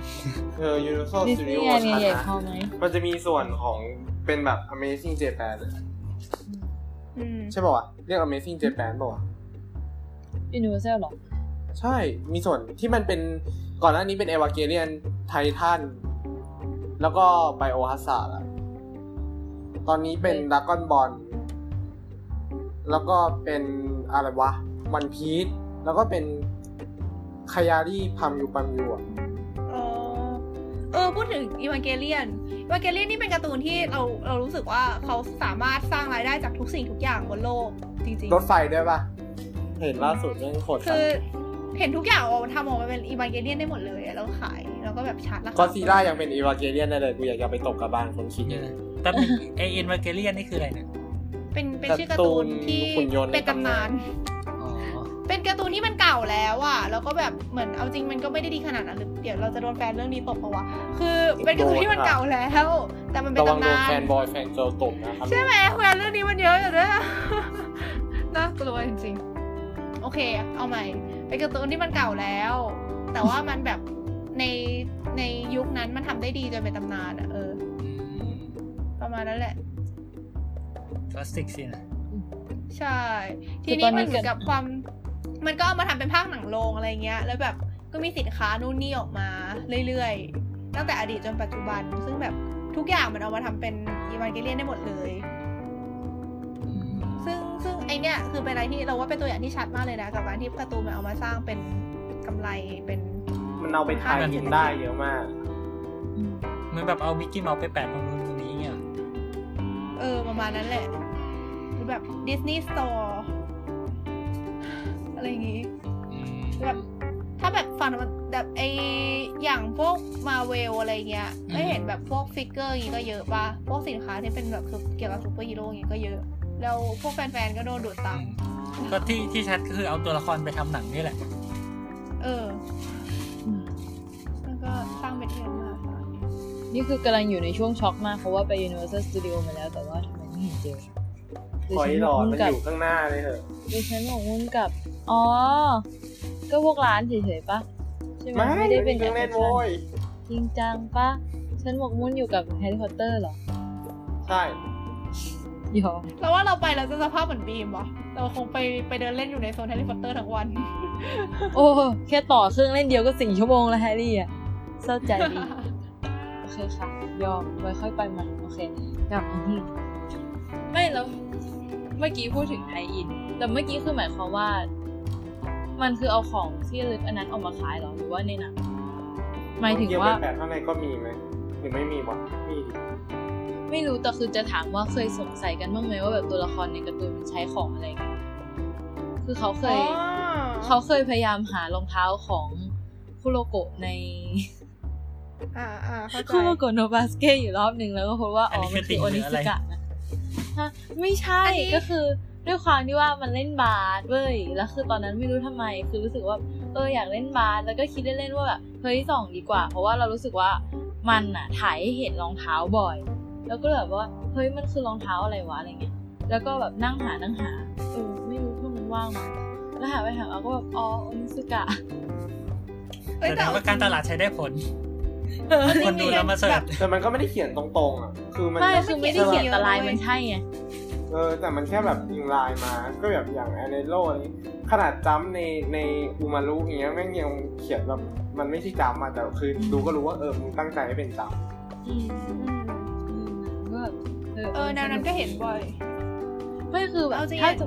เออ Universal ดิสนี Studio ย์แลนด์ไงใหญ่นะพอไหมมันจะมีส่วนของเป็นแบบ Amazing Japan เลยอืม ใช่ป่าวะเรียก Amazing Japan ป่าวะ Universal หรอ ใช่ มีส่วนที่มันเป็นก่อนหน้านี้เป็นเอวาเกเลียนไททันแล้วก็ Biohazard อะตอนนี้เป็นดราก้อนบอลแล้วก็เป็นอะไรวะ วันพีซแล้วก็เป็นคยารีพามิวพามิวอะอ๋อเออพูดถึงอีวานเกเลียนอีวานเกเลียนนี่เป็นการ์ตูนที่เราเรารู้สึกว่าเขาสามารถสร้างรายได้จากทุกสิ่งทุกอย่างบนโลกจริงรถไฟด้วยปะเห็นล่าสุดเรื่องโคตรๆคือเห็นทุกอย่างออกมาทำออกมาเป็นอีวานเกเลียนได้หมดเลยอะแล้วขายแล้วก็แบบชาร์จราคาก็ซีล่ายังเป็นอีวาเกเลียนได้เลยกูอยากจะไปตกกระบาลคนคิดเดี๋ยวนะแต่ไอเอ็นวาเกเลียนนี่คืออะไรเนี่ยเป็นเป็นชื่อการ์ตูนที่หุ่นยนต์เป็นตำนานอ๋อ เป็นการ์ตูนที่มันเก่าแล้วอะแล้วก็แบบเหมือนเอาจริงมันก็ไม่ได้ดีขนาดนั้นหรือเดี๋ยวเราจะโดนแฟนเรื่องนี้ตบปะวะคือเป็นการ์ตูนที่มันเก่าแล้ว แต่มันเป็นระวังตำโดนนานแฟนบอ fangirl ตบนะครับใช่ไหมแฟนเรื่องนี้มันเยอะอยู่ด้วยน่ากลัวจริงๆโอเค เอาใหม่เป็นการ์ตูนที่มันเก่าแล้ว แต่ว่ามันแบบในในยุคนั้นมันทำได้ดีจนเป็นตำนานอะเออ ประมาณนั้นแหละคลาสสิกสินะใช่คือตอนนี้มันเหมือนกับความ มันก็เอามาทำเป็นภาคหนังโรงอะไรเงี้ย แล้วแบบก็มีสินค้านู่นนี่ออกมาเรื่อยๆ ตั้งแต่อดีตจนปัจจุบัน ซึ่งแบบทุกอย่างมันเอามาทำเป็นอีวานเกเลียนได้หมดเลย ซึ่งซึ่งไอเนี้ยคือเป็นอะไรที่เราว่าเป็นตัวอย่างที่ชัดมากเลยนะ กับการที่การ์ตูนมันเอามาสร้างเป็นกำไรเป็น มันเอาไป tie-in ได้เยอะมากเหมือนแบบเอามิกกี้เมาส์ไปแปะตรงนู้นตรงนี้เงี้ย เออประมาณนั้นแหละ หรือแบบ Disney Store อะไรอย่างงี้อืมแบบถ้าแบบฟังมันแบบไออย่างพวกมาเวลอะไรเงี้ยก็เห็นแบบพวก figure อย่างงี้ก็เยอะปะพวกสินค้าที่เป็นแบบเกี่ยวกับซูเปอร์ฮีโร่อย่างงี้ก็เยอะ แล้วพวกแฟนๆก็โดนดูดตังค์ก็ที่ที่ชัดก็คือเอาตัวละครไปทำหนังนี่แหละ เออแล้วก็สร้างเป็น theme park ค่ะนี่คือกำลังอยู่ในช่วงช็อกมากเพราะว่าไป Universal Studio มาแล้วแต่ว่าทำไมไม่เห็นเจอ คอยหลอดมันกับอยู่ข้างหน้าเลยเถอะดิฉันหมกมุ่นกับ อ๋อ ก็พวกร้านเฉยๆปะใช่ไหมไม่ไม่ได้เป็นเครื่องเล่นแอโว้ยจริงจังปะฉันหมกมุ่นอยู่กับแฮร์รี่พอตเตอร์เหรอ ใช่ยอมแล้วว่าเราไปเราจะสภาพเหมือนบีมวะเราคงไปไปเดินเล่นอยู่ในโซนแฮร์รี่พอตเตอร์ทั้งวัน โอ้แค่ต่อเครื่องเล่นเดียวก็สี่ชั่วโมงแล้วแฮร์รี่อะเศร้าใจดีโอเคค่ะ ยอมไว้ค่อยไปใหม่โอเคกลับมาที่ไม่แล้ว เมื่อกี้พูดถึงไทยอิน แต่เมื่อกี้คือหมายความว่า มันคือเอาของที่ระลึกอันนั้นออกมาขายเหรอหรือว่าในหนังหมายถึงเกี่ยวว่ากับแปดข้างในก็มีไหมหรือไม่มีวะมีดิไม่รู้แต่คือจะถามว่าเคยสงสัยกันบ้างไหมว่าแบบตัวละครในการ์ตูนมันใช้ของอะไรกันคือเขาเคยเขาเคยพยายามหารองเท้าของคุโรโกะในอ่าอ่าเข้าใจคุโรโกะโนบาสเกะอยู่รอบหนึ่งแล้วก็พบว่าอ๋อมันคือโอนิสกะนะฮะ ไม่ใช่อันนี้ก็คือด้วยความที่ว่ามันเล่นบาสเว้ยแล้วคือตอนนั้นไม่รู้ทำไม คือรู้สึกว่าเอออยากเล่นบาสแล้วก็คิดเล่นๆว่าแบบเฮ้ยส่องดีกว่า เพราะว่าเรารู้สึกว่ามันอะถ่ายให้เห็นรองเท้าบ่อย แล้วก็เลยแบบว่าเฮ้ยมันคือรองเท้าอะไรวะอะไรเงี้ยแล้วก็แบบนั่งหานั่งหาเออไม่รู้เพื่อนมันว่างมาแล้วหาไปหามาก็แบบอ๋อโอนิสกะเอ้ยแสดแต่งว่าการตลาดใช้ได้ผลเออ คนดูแล้วมาเสิร์ชแต่มันก็ไม่ได้เขียนตรงๆอะคือมันไม่คือไม่ได้เขียนแตลายมันใช่ไงเออแต่มันแค่แบบยิงลายมา ก็แบบอย่างแอเนโลนี้ขนาดจัมป์ในในอูมารุอย่างเงี้ยแม่งยังเขียนแบบมันไม่ใช่จัมป์อะแต่คือดูก็รู้ว่าเออมึงตั้งใจให้เป็นจัมป์อืมอืมก็แบบเออแนวนั้นก็เห็นบ่อยไม่คือแบบเอาจริงถ้าจะ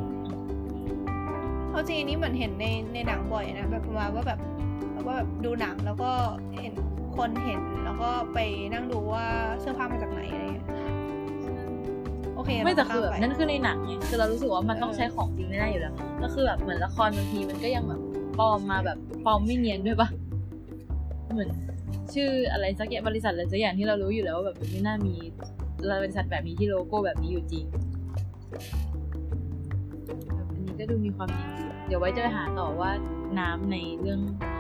เอาจริงอันนี้เหมือนเห็นในในหนังบ่อยนะแบบประมาณว่าแบบว่าแบบดูหนังแล้วก็เห็น คนเห็นแล้วก็ไปนั่งดูว่าเสื้อผ้ามาจากไหนอะไรเงี้ยโอเคไม่แต่เราคือแบบข้ามไปนั่นคือในหนังไงคือเรารู้สึกว่ามันต้องเออใช้ของจริงแน่ๆอยู่แล้วแล้วคือแบบเหมือนละครบางทีมันก็ยังแบบปลอมมาแบบปลอมไม่เนียนด้วยปะเหมือนชื่ออะไรสักอย่างบริษัทอะไรสักอย่างที่เรารู้อยู่แล้วว่าแบบมันไม่น่ามีบริษัทแบบนี้ที่โลโก้แบบนี้อยู่จริงแบบอันนี้ก็ดูมีความจริงอยู่เดี๋ยวไว้จะไปหาต่อว่าน้ำในเรื่องอื่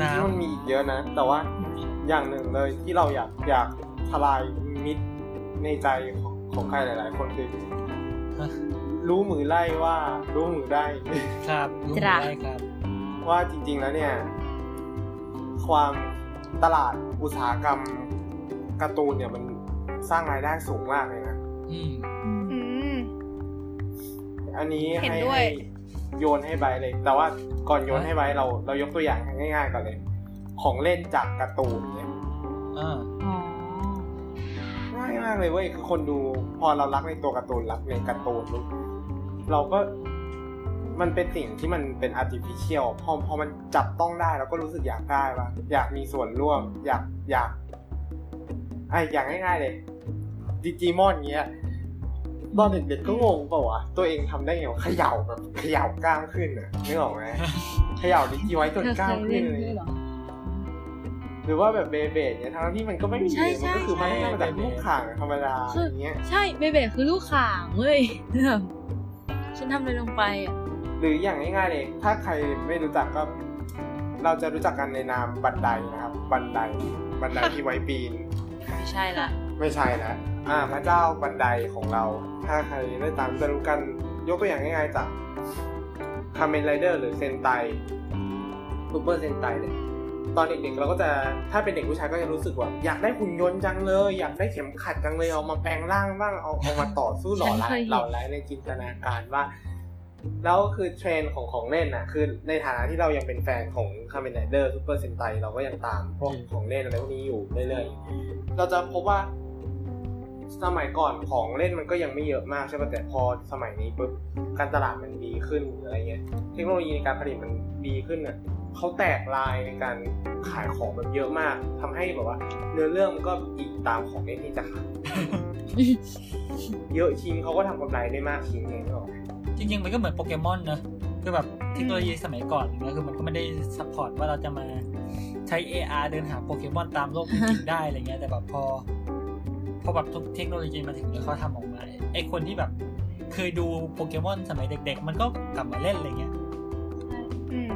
นน้ำที่มันมีอีกเยอะนะ แต่ว่าอย่างหนึ่งเลยที่เราอยากอยากทลายมิตรในใจของของใครหลาย ๆ คนคือฮะรู้มือไล่ว่ารู้มือได้ ครับรู้ได้ครับ ว่าจริง ๆ แล้วเนี่ย ความตลาดอุตสาหกรรมการ์ตูนเนี่ยมันสร้างรายได้สูงมากเลยนะอืมๆอืมอันนี้เห็นให้ด้วยให้ โยนให้ไบร์ทเลย แต่ว่าก่อนโยนให้ไบร์ทเรา เรายกตัวอย่างง่ายๆก่อนเลย ของเล่นจากการ์ตูนเนี่ยอ่าอ๋อง่ายมากเลยเว้ยคือคนดูพอเรารักในตัวการ์ตูนรักในการ์ตูนปุ๊บเราก็มันเป็นสิ่งที่มันเป็น artificial พอพอมันจับต้องได้เราก็รู้สึกอยากได้ว่าอยากมีส่วนร่วม อยากอยากไออย่างง่ายๆเลยดิจิมอนเงี้ย ตอนเด็กๆก็งงเปล่าวะตัวเองทำได้ไงวะเขย่าแบบเขย่ากล้ามขึ้นอะนึกออกไหมเขย่าดิจิไว้จนเธอกล้าเคมยขึ้เล่นนเลยด้วยเหรอหรือว่าแบบเบเบดเนี่ยทั้งที่มันก็ไม่มีใช่เลยมันก็คือใช่มันได้มาจากใช่ลูกข่างธรรมดาคือออย่างเงี้ยใช่เบย์เบลดคือลูกข่างเว้ยแบบฉันทำอะไรลงไปอะหรืออย่างง่ายๆเลยถ้าใครไม่รู้จักก็เราจะรู้จักกันในนามบันไดนะครับ บันได บันไดที่ไว้ปีน ไม่ใช่ละ ไม่ใช่แล้วอ่าพระเจ้าบันไดของเรา ถ้าใครได้ตามจะรู้กันยกตัวอย่างง่ายๆจากคาเมนไรเดอร์หรือเซนไตซูเปอร์เซนไตเลยตอนเด็กๆเราก็จะถ้าเป็นเด็กผู้ชายก็จะรู้สึกว่า อยากได้หุ่นยนต์จังเลย อยากได้เข็มขัดจังเลยเอามาแปลงร่างบ้างเอาเอามาต่อสู้เหล่อฉันเคยยเห็นเหล่าร้ายในจินตนาการว่า แล้วคือเทรนด์ของของเล่นน่ะคือในฐานะที่เรายังเป็นแฟนของคาเมนไรเดอร์ซูเปอร์เซนไตเราก็ยังตามพวกของเล่นอะไรพวกนี้อยู่เรื่อยๆเราจะพบว่า สมัยก่อนของเล่นมันก็ยังไม่เยอะมากใช่ป่ะแต่พอสมัยนี้ปุ๊บการตลาดมันดีขึ้นหรืออะไรเงี้ยเทคโนโลยีในการผลิตมันดีขึ้นอะเขาแตกลายในการขายของแบบเยอะมากทำให้แบบว่า เนื้อเรื่องมันก็อิงตามของเล่นที่จะขายเยอะชิ้นเขาก็ทำกำไรได้มากชิ้นไงนึกอจริงๆมันก็เหมือนโปเกมอนเนอะคือแบบเทคโนโลยีสมัยก่อนเนี่ยคือมันก็ไม่ได้ support ว่าเราจะมาใช้ AR เดินหาโปเกมอนตามโลกจริงได้อะไรเงี้ยแต่แบบพอ อแบบทุกเทคโนโลยีมาถึงแล้วเขาทำออกมาไอคนที่แบบเคยดูโปเกมอนสมัยเด็ก ๆ มันก็กลับมาเล่นอะไรเงี้ยอืม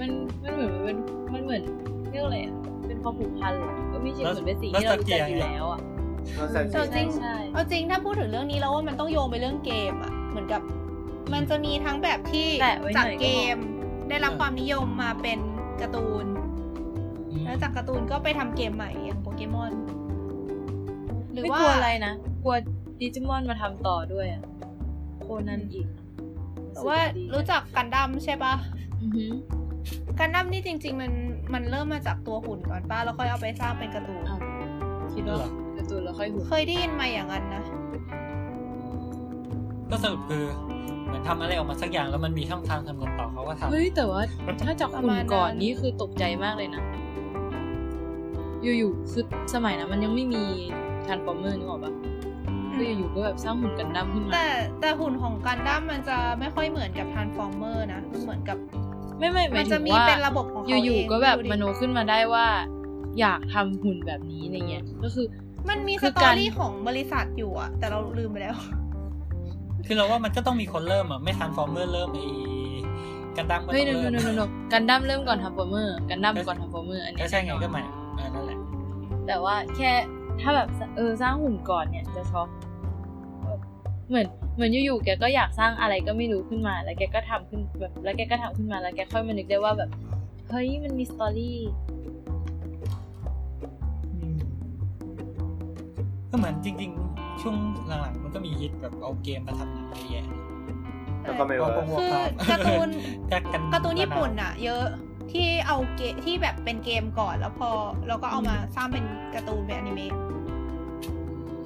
มันมันเหมือนมันมันเหมือนเรียกอะไรอะเป็นความผูกพันเหรอก็ไม่ใช่เหมือนเป็นสิ่งที่เรารู้จักอยู่แล้วอะแล้วแต่แต่จริงใช่เอาจริงถ้าพูดถึงเรื่องนี้แล้วว่ามันต้องโยงไปเรื่องเกมอะ เหมือนกับ มันจะมีทั้งแบบที่แตะไว้หน่จากอยก็พอเกม ได้รับความนิยมมาเป็นการ์ตูน แล้วจากการ์ตูนก็ไปทำเกมใหม่อย่างโปเกมอน หรือไม่ว่ากลัวอะไรนะ กลัวดิจิมอนมาทำต่อด้วยอะโคนันอีกหรือว่ารู้จักกันดั้มใช่ปะอือหือกันดั้มนี่จริง ๆ มันมันเริ่มมาจากตัวหุ่นก่อนป้าแล้วค่อยเอาไปสร้างเป็นการ์ตูนอ้าวคิดว่าเหรอการ์ตูนแล้วค่อยหุ่นเคยได้ยินมาอย่างนั้นนะ ก็สรุปคือเหมือนทำอะไรออกมาสักอย่างแล้วมันมีช่องทางทำเงินต่อเขาก็ทำเฮ้ยแต่ว่าถ้าจากประหุ่มานณก่อนนั้นนี่คือตกใจมากเลยนะ อยู่ๆคือสมัยนั้นมันยังไม่มี ทันฟอร์เมอร์นึกออกปะคืออยู่ๆก็แบบสร้างหุ่นกันดั้มขึ้นมาแต่แต่หุ่นของกันดั้มมันจะไม่ค่อยเหมือนกับท r น s f ฟอร์เมอร์นะมันเหมือนกับ ไม่ไม่หมัมายนถึจะงมีว่าเป็นระบบของเขาอยู่เองๆก็แบบดูดิมโนขึ้นมาได้ว่า อยากทำหุ่นแบบนี้อะไรเงี้ยก็คือ มันมีคืสอตอการรี่ของบริษัทอยู่อะแต่เราลืมไปแล้ว คือเราว่ามันก็ต้องมีคนเริ่มอะไม่ทันฟอร์เมอร์เริ่มไอ้กันดั้มก็เฮ้ยต้องโนเริ่โนมโนโนกันดั้มเริ่มก่อนทันฟอร์เมอร์กันดั้มก่อนทันฟอร์เมอร์อันนี้ก็ใช่ไงก็หมายเออนั่นแหละแต่ว่าแค่ ถ้าแบบเออสร้างหุ่นก่อนเนี่ยจะช็อกเหมือนเหมือนอยู่ๆแกก็อยากสร้างอะไรก็ไม่รู้ขึ้นมา แล้วแกก็ทำขึ้นแบบแล้วแกก็ทำขึ้นมาแล้วแกค่อยมานึกได้ว่าแบบเฮ้ยมันมี storyก็เหมือนจริง ๆ ช่วงหลังๆมันก็มีฮิตแบบเอาเกมมาทำหนังเยอะแยะแล้วก็ไม่ work ก็คือการ์ตูนแต่กันการ์ตูนญี่ปุ่นอะเยอะ ที่เอาเกที่แบบเป็นเกมก่อนแล้วพอเราก็เอามาสร้างเป็นการ์ตูนเป็นอนิเมะ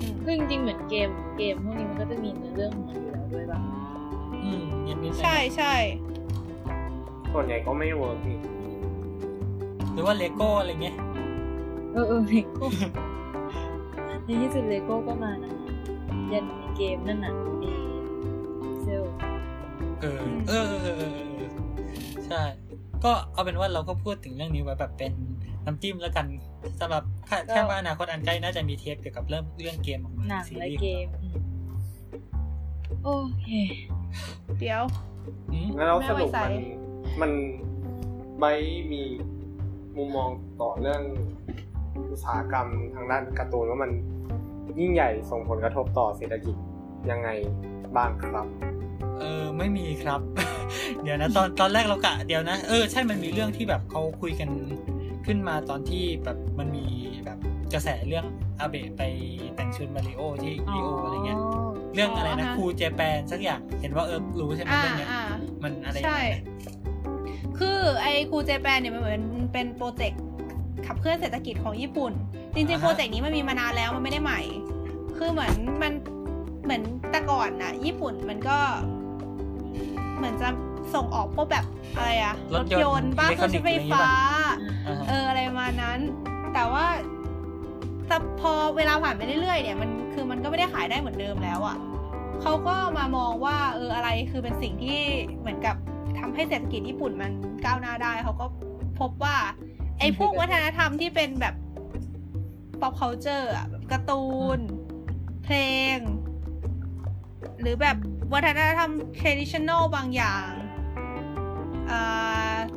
อืมคือจริงๆเหมือนเกมเกมพวกนี้มันก็จะมีเนื้อเรื่องของมันอยู่แล้วด้วยป่ะอืมนิดนิดๆใช่ใช่ส่วนใหญ่ก็ไม่ work นี่หรือว่าเลโก้อะไรเงี้ยเออเออเลโก้ในที่สุดเลโก้ก็มานะยันในเกมนั่นน่ะเอเซลเออเออเออเออเออใช่ ก็เอาเป็นว่าเราก็พูดถึงเรื่องนี้ไว้แบบเป็นน้ำจิ้มแล้วกันสำหรับคาดคาดว่าอนาคตอันใกล้น่าจะมีเทปเกี่ยวกับเรื่องเรื่องเกมออกมาหนังซีและรีส์เกมอืมโอเค เดี๋ยวอืมแล้วสรุปแม่ไว้ใส่มันมันไบร์ทมีมุมมองต่อเรื่องอุตสาหกรรมทางด้านการ์ตูนว่ามันยิ่งใหญ่ส่งผลกระทบต่อเศรษฐกิจยังไงบ้างครับ เออไม่มีครับ เดี๋ยวนะตอนตอนแรกเรากะเดี๋ยวนะเออใช่มันมีเรื่องที่แบบเขาคุยกันขึ้นมาตอนที่แบบมันมีแบบกระแสเรื่องอาเบะไปแต่งชุดมาริโอที่ริโออะไรเงี้ยเรื่องอะไรนะอ๋อฮะครูเจแปนสักอย่างเห็นว่าเออรู้ใช่ไหมอ่าเรื่องเนี้ยอ่ามันอะไรใช่ยังไงนะคือไอ้ครูเจแปนเนี่ยมันเหมือนเป็นโปรเจกต์ขับเคลื่อนเศรษฐกิจของญี่ปุ่น จริงๆโปรเจกต์นี้มันมีมานานแล้วมันไม่ได้ใหม่ คือเหมือนมันเหมือนแต่ก่อนน่ะญี่ปุ่นมันก็ เหมือนจะส่งออกพวกแบบอะไรอะรถยนต์บ้างเครื่องใช้ไฟฟ้าอ่าฮะเอออะไรประมาณนั้น แต่ว่าแต่พอเวลาผ่านไปเรื่อยๆเนี่ยมันคือมันก็ไม่ได้ขายได้เหมือนเดิมแล้วอะ่ะเขาก็มามองว่าเอออะไรคือเป็นสิ่งที่เหมือนกับทำให้เศรษฐกิจญี่ปุ่นมันก้าวหน้าได้เขาก็พบว่า ไอ้พวกวัฒนธรรมที่เป็นแบบ pop culture อะแบบการ์ตูน เพลง หรือแบบ วัฒนธรรม traditional บางอย่างอ่า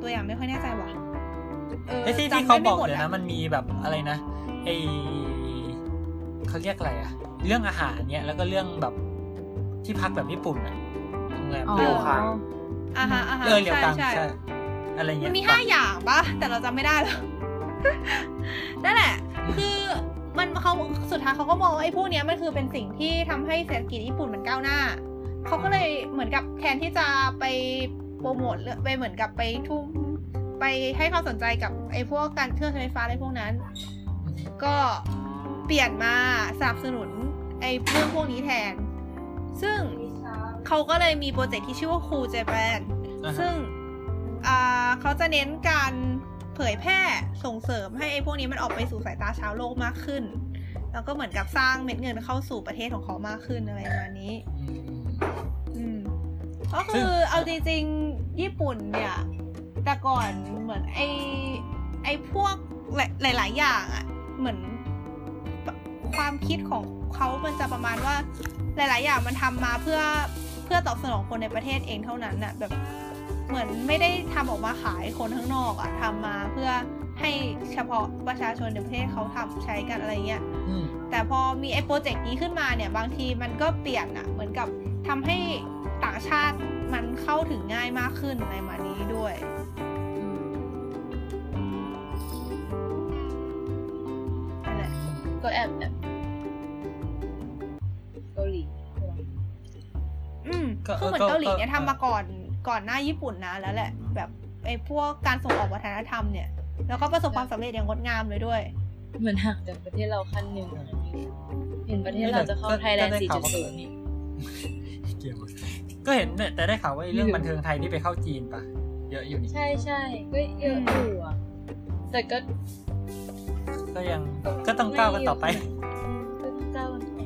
ตัวอย่างไม่ค่อยแน่ใจว่ะเออไอ้ที่จำที่เขาได้บไม่อกหมดเดี๋ยวอะนะมันมีแบบอะไรนะไอเขาเรียกอะไรอะเรื่องอาหารเนี่ยแล้วก็เรื่องแบบที่พักแบบญี่ปุ่นอะโรงแรมอ๋อเรียวคังอ่าฮะอ่าฮะเออเรียวกังใช่ใช่ใช่ออะไรเงี้มัยนมีห้าอย่างปะแต่เราจำไม่ได้แล้วนั่นแหละ คือมันเขาสุดท้ายเขาก็มองว่าไอ้พวกเนี้ยมันคือเป็นสิ่งที่ทำให้เศรษฐกิจญี่ปุ่นมันก้าวหน้า เขาก็เลยเหมือนกับแทนที่จะไปโปรโมทเรื่องไปเหมือนกับไปทุ่มไปให้ความสนใจกับไอ้พวกการเครื่องใช้ไฟฟ้าอะไรพวกนั้น ก็เปลี่ยนมาสนับสนุนไอ้เรื่องพวกนี้แทน ซึ่งเขาก็เลยมีโปรเจกต์ที่ชื่อว่า Cool Japan อ่าฮะซึ่งอ่าเขาจะเน้นการเผยแพร่ส่งเสริมให้ไอ้พวกนี้มันออกไปสู่สายตาชาวโลกมากขึ้น แล้วก็เหมือนกับสร้างเม็ดเงินเข้าสู่ประเทศของเขามากขึ้นอะไรประมาณนี้อืมอืม ก็คือเอาจริงๆ ญี่ปุ่นเนี่ย แต่ก่อนเหมือนไอ้ไอ้พวกหลาย ๆ อย่างอะเหมือนความคิดของเขามันจะประมาณว่าหลาย ๆ อย่างมันทำมาเพื่อเพื่อตอบสนองคนในประเทศเองเท่านั้นน่ะแบบเหมือนไม่ได้ทำออกมาขายคนข้างนอกอะทำมาเพื่อให้เฉพาะประชาชนในประเทศเขาทำใช้กันอะไรเงี้ยอืมแต่พอมีไอ้โปรเจกต์นี้ขึ้นมาเนี่ย บางทีมันก็เปลี่ยนอะเหมือนกับ ทำให้ต่างชาติมันเข้าถึงง่ายมากขึ้นในมานี้ด้วยนั่นแหละก็แอบแบบเกาหลีอืมก็คือเหมือนก็เกาหลีเนี่ยก็ ทำมาก่อนก่อนหน้าญี่ปุ่นนะแล้วแหละ แบบไอ้พวกการส่งออกวัฒนธรรมเนี่ย แล้วก็ประสบความสำเร็จอย่างงดงามเลยด้วย เหมือนห่างจากประเทศเราขั้นหนึ่งอะเห็นประเทศเราจะเข้าไทยแลนด์ 4.0 นี่ เกี่ยวก็เห็นเนี่ยแต่ได้ข่าวว่าไอ้เรื่องบันเทิงไทยนี่ไปเข้าจีนปะเยอะอยู่นี่ใช่ใช่ก็เยอะอยู่อะแต่ก็ ก็ยังก็ต้องก้าวกันต่อไปก็ต้องก้าวกันต่อไป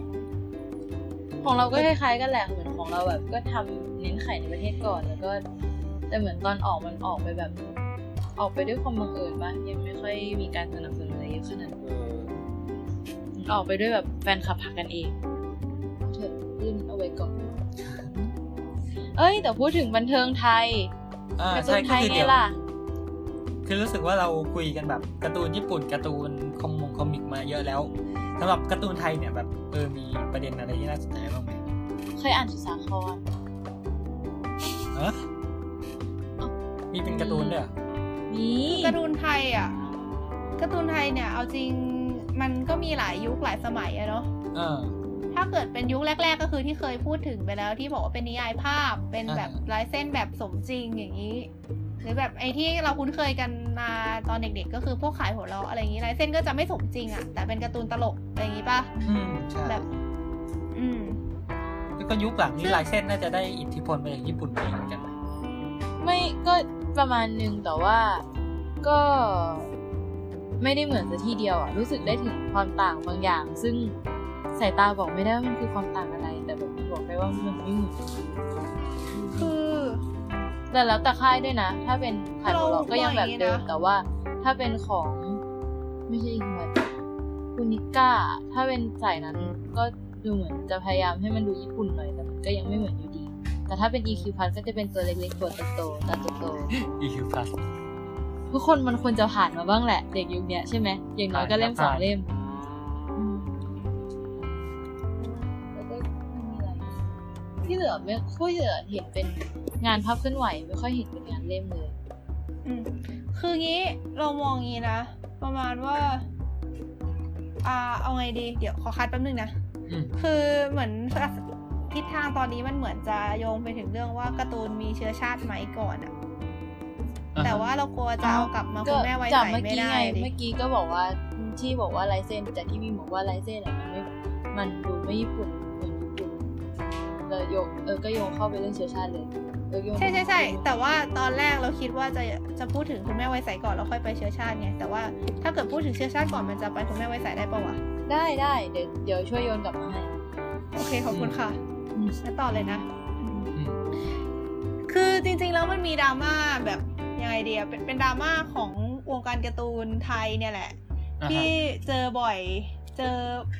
ของเราก็คล้ายๆกันแหละเหมือนของเราแบบ ก็ทำเน้นขายในประเทศก่อนแล้วก็ แต่เหมือนตอนออกมันออกไปแบบ ออกไปด้วยความบังเอิญปะยังไม่ค่อยมีการสนับสนุนอะไรเยอะขนาดนั้นออกไปด้วยแบบแฟนคลับผลักกันเองเถอะยื่นเอาไว้ก่อน เอ้ย แต่พูดถึงบันเทิงไทยอ่าการ์ตูใช่นไทก็ยคือไงเดี๋ยวล่ะ คือรู้สึกว่าเราคุยกันแบบการ์ตูนญี่ปุ่นการ์ตูนคอมมงคอมิกมาเยอะแล้วสำหรับการ์ตูนไทยเนี่ยแบบเออมีประเด็นอะไรที่น่าสนใจบ้างไหมเคยอ่านสุสาครฮะมีเป็นการ์ตูนด้วยเหรอมีการ์ตูนไทยอะการ์ตูนไทยเนี่ยเอาจริงมันก็มีหลายยุคหลายสมัยอะเนาะเออ ถ้าเกิดเป็นยุคแรก ๆ ก็คือที่เคยพูดถึงไปแล้วที่บอกว่าเป็นนิยายภาพเป็นแบบอ่าลายเส้นแบบสมจริงอย่างนี้ หรือแบบไอ้ที่เราคุ้นเคยกันมาตอนเด็กๆ ก็คือพวกขายหัวเราะอะไรอย่างนี้ลายเส้นก็จะไม่สมจริงอะแต่เป็นการ์ตูนตลกอะไรอย่างนี้ป่ะอืมใช่แบบ อืมแล้วก็ยุคหลังนี้ลายเส้นน่าจะได้อิทธิพลมาจากญี่ปุ่นไปเหมือนกันนะไม่ก็ประมาณนึงแต่ว่าก็ไม่ได้เหมือนซะทีเดียวอะรู้สึกได้ถึงความต่างบางอย่าง ซึ่ง สายตาบอกไม่ได้ว่ามันคือความต่างอะไร แต่แบบบอกได้ว่ามันไม่เหมือนคือแต่แล้วแต่ค่ายด้วยนะ ถ้าเป็นขายหัวเราะก็ยังแบบเดิมเราแต่ว่า ถ้าเป็นของไม่ใช่อิงวัตคุนิก้า ถ้าเป็นสายนั้นก็ดูเหมือนจะพยายามให้มันดูญี่ปุ่นหน่อยแต่มันก็ยังไม่เหมือนอยู่ดี แต่ถ้าเป็น EQ Plus ก็จะเป็นตัวเล็กๆตัวโตๆตาโตอีคิวพลัสๆทุกคนมันควรจะผ่านมาบ้างแหละ เด็กยุคเนี้ยใช่ไหมอย่างน้อยก็เล่มสองเล่ม ที่เหลือไม่ค่อยเหลือเห็นเป็นงานภาพเคลื่อนไหวไม่ค่อยเห็นเป็นงานเล่มเลยอืมคืองี้เรามองงี้นะ ประมาณว่า อ่า เอาไงดี เดี๋ยวขอคัดแป๊บนึงนะอืมคือเหมือนทิศทางตอนนี้มันเหมือนจะโยงไปถึงเรื่องว่าการ์ตูนมีเชื้อชาติไหมก่อนอะแต่ว่าเรากลัวจะเอากลับมาคุณแม่ไว้จากใส่เมื่อไม่กี้ได้ไงดิเมื่อกี้ก็บอกว่าที่บอกว่าลายเส้นจากที่มีบอกว่าลายเส้นอะมันไม่มันดูไม่ญี่ปุ่นเหมือนญี่ปุ่น เลยโยงเออก็โยงเข้าไปเรื่องเชื้อชาติเลยเออโยงใช่ใช่ใช่แต่ว่าตอนแรกเราคิดว่าจะจะพูดถึงคุณแม่ไว้ใส่ก่อนแล้วค่อยไปเชื้อชาติไงแต่ว่าถ้าเกิดพูดถึงเชื้อชาติก่อนมันจะไปคุณแม่ไว้ใส่ได้ปะวะได้ได้เดี๋ยวเดี๋ยวช่วยโยนกลับมาให้โอเคขอบคุณค่ะอืมแล้วต่อเลยนะอืมคือจริงๆแล้วมันมีดราม่าแบบยังไงเดียเป็นเป็นดราม่าของวงการการ์ตูนไทยเนี่ยแหละอ่าฮะที่เจอบ่อยเจอ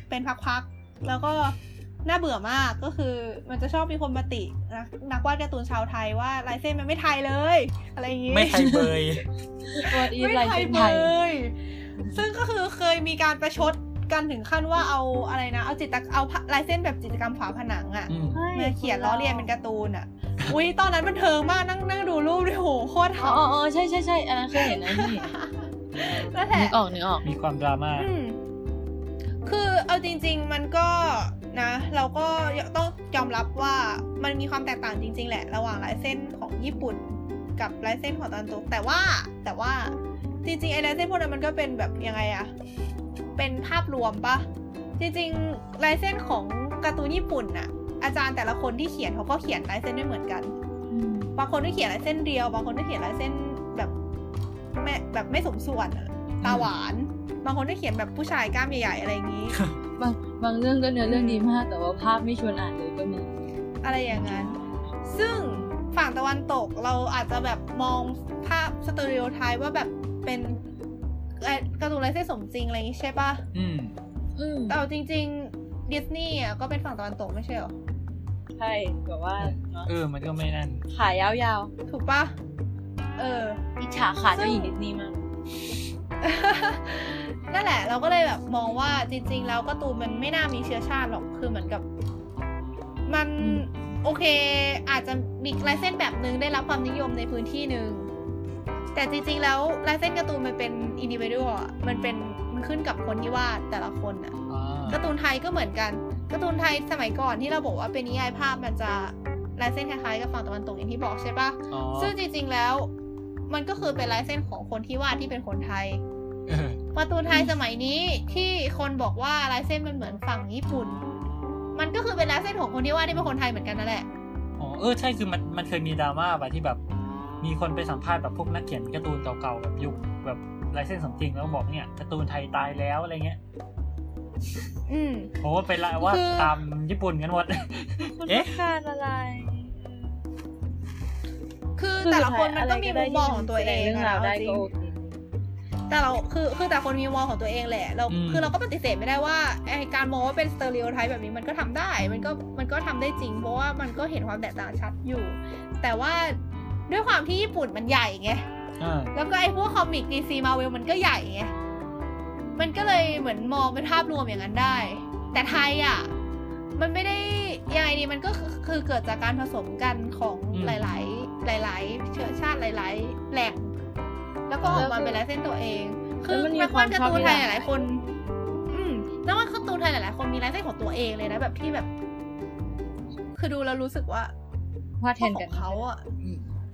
เป็นพักๆแล้วก็ น่าเบื่อมากก็คือมันจะชอบมีคนมาตินะนักวาดการ์ตูนชาวไทยว่าลายเส้นมันไม่ไทยเลย อะไรอย่างงี้ไม่ไทยเบยตัวอีไม่ลายไทยเส้นเลไทยยซึ่งก็คือเคยมีการประชดกันถึงขั้นว่าเอาอะไรนะ เอาจิตรเอาลายเส้นแบบจิตรกรรมฝาผนังอะอืมมาเขียนล้อเลียนเป็นการ์ตูนอะอุ้ยตอนนั้นมันเทิงมากนั่งนั่งดูรูปด้วยโหโคตรอ๋อทำอ๋ออ๋อใช่ใช่ใช่อันนั้นเคยเห็นนะเคยเห็นนั่นแหละนึกออกนึกออกมีความดราม่าอืมคือเอาจริง ๆ มันก็ นะเราก็ต้องยอมรับว่ามันมีความแตกต่างจริง ๆ แหละ ระหว่างลายเส้นของญี่ปุ่นกับลายเส้นของตะวันตกแต่ว่าแต่ว่าจริงๆไอ้ลายเส้นพวกนั้นมันก็เป็นแบบยังไงอะเป็นภาพรวมปะจริงๆลายเส้นของการ์ตูนญี่ปุ่นน่ะ อาจารย์แต่ละคนที่เขียนเขาก็เขียนลายเส้นไม่เหมือนกัน บางคนก็เขียนลายเส้นเรียว บางคนก็เขียนลายเส้นแบบไม่แบบไม่สมส่วนอะตาหวาน บางคนก็เขียนแบบผู้ชายกล้ามใหญ่ๆอะไรอย่างนี้ บาง บางเรื่องก็เนื้อเรื่องดีมาก แต่ว่าภาพไม่ชวนอ่านเลยก็มี อะไรอย่างนั้น ซึ่งฝั่งตะวันตกเราอาจจะแบบมองภาพสเตอริโอไทป์ว่าแบบเป็นเอ่อการ์ตูนลายเส้นสมจริงอะไรอย่างนี้ใช่ปะอืมอืมแต่เอาจริง ๆ ดิสนีย์อะก็เป็นฝั่งตะวันตกไม่ใช่เหรอ ใช่แบบว่าเนอะเออ มันก็ไม่นั่น ขายาวถูกปะเออๆอิจฉาขาเจ้าหญิงดิสนีย์มาก นั่นแหละเราก็เลยแบบมองว่าจริง ๆ แล้วการ์ตูนมันไม่น่ามีเชื้อชาติหรอกคือเหมือนกับ มันอืมโอเค อาจจะมีลายเส้นแบบนึงได้รับความนิยมในพื้นที่หนึ่งแต่จริง ๆ แล้วลายเส้นการ์ตูนมันเป็นอินดิวิ u อะมันเป็นมันขึ้นกับคนที่วาดแต่ละคนอะอ่าการ์ตูนไทยก็เหมือนกันการ์ตูนไทยสมัยก่อนที่เราบอกว่าเป็นนิยายภาพมันจะลายเส้นคล้ายๆกับฝั่งตะวันตกอย่างที่บอกใช่ปะอ๋อซึ่งจริง ๆ แล้ว มันก็คือเป็นลายเส้นของคนที่วาดที่เป็นคนไทยเออ การ์ตูนไทยสมัยนี้ที่คนบอกว่าลายเส้นมันเหมือนฝั่งญี่ปุ่น มันก็คือเป็นลายเส้นของคนที่วาดที่เป็นคนไทยเหมือนกันนั่นแหละอ๋อเออใช่คือมันมันเคยมีดราม่าไปที่แบบ มีคนไปสัมภาษณ์แบบพวกนักเขียนการ์ตูนเก่าๆแบบยุคแบบลายเส้นสมจริงแล้วบอกเนี่ยการ์ตูนไทยตายแล้วอะไรเงี้ยอืมโอ้ไปละว่าคือตามญี่ปุ่นกันหมดคุณเอ๊ะต้องการอะไรคือคือแต่ละคนมันก็สุดท้ายมีอะไรมุมมองของตัวเองแสดเรื่องอะราวได้เอาจริก็งโอเค แต่เราคือคือแต่คนมีมุมมองของตัวเองแหละ เราอืม คือเราก็ปฏิเสธไม่ได้ว่าไอการมองว่าเป็น stereotype แบบนี้มันก็ทำได้ มันก็มันก็ทำได้จริง เพราะว่ามันก็เห็นความแตกต่างชัดอยู่ แต่ว่าด้วยความที่ญี่ปุ่นมันใหญ่ไง อ่า แล้วก็ไอ้พวก comic DC Marvel มันก็ใหญ่ไง มันก็เลยเหมือนมองเป็นภาพรวมอย่างนั้นได้ แต่ไทยอะ มันไม่ได้ยังไงดีมันก็คือคือเกิดจากการผสมกันของอืม หลาย ๆ หลาย ๆ เชื้อชาติหลาย ๆ แหล่ง แล้วก็ออกมาเป็นลายเส้นตัวเอง คือแล้วมันมีนักวาดการ์ตูนไทยความชอบหลายๆคน อืมนักวาดการ์ตูนไทยหลายๆคนมีลายเส้นของตัวเองเลยนะแบบที่แบบ คือดูแล้วรู้สึกว่าว่าแทนขกัอนงเขาอะ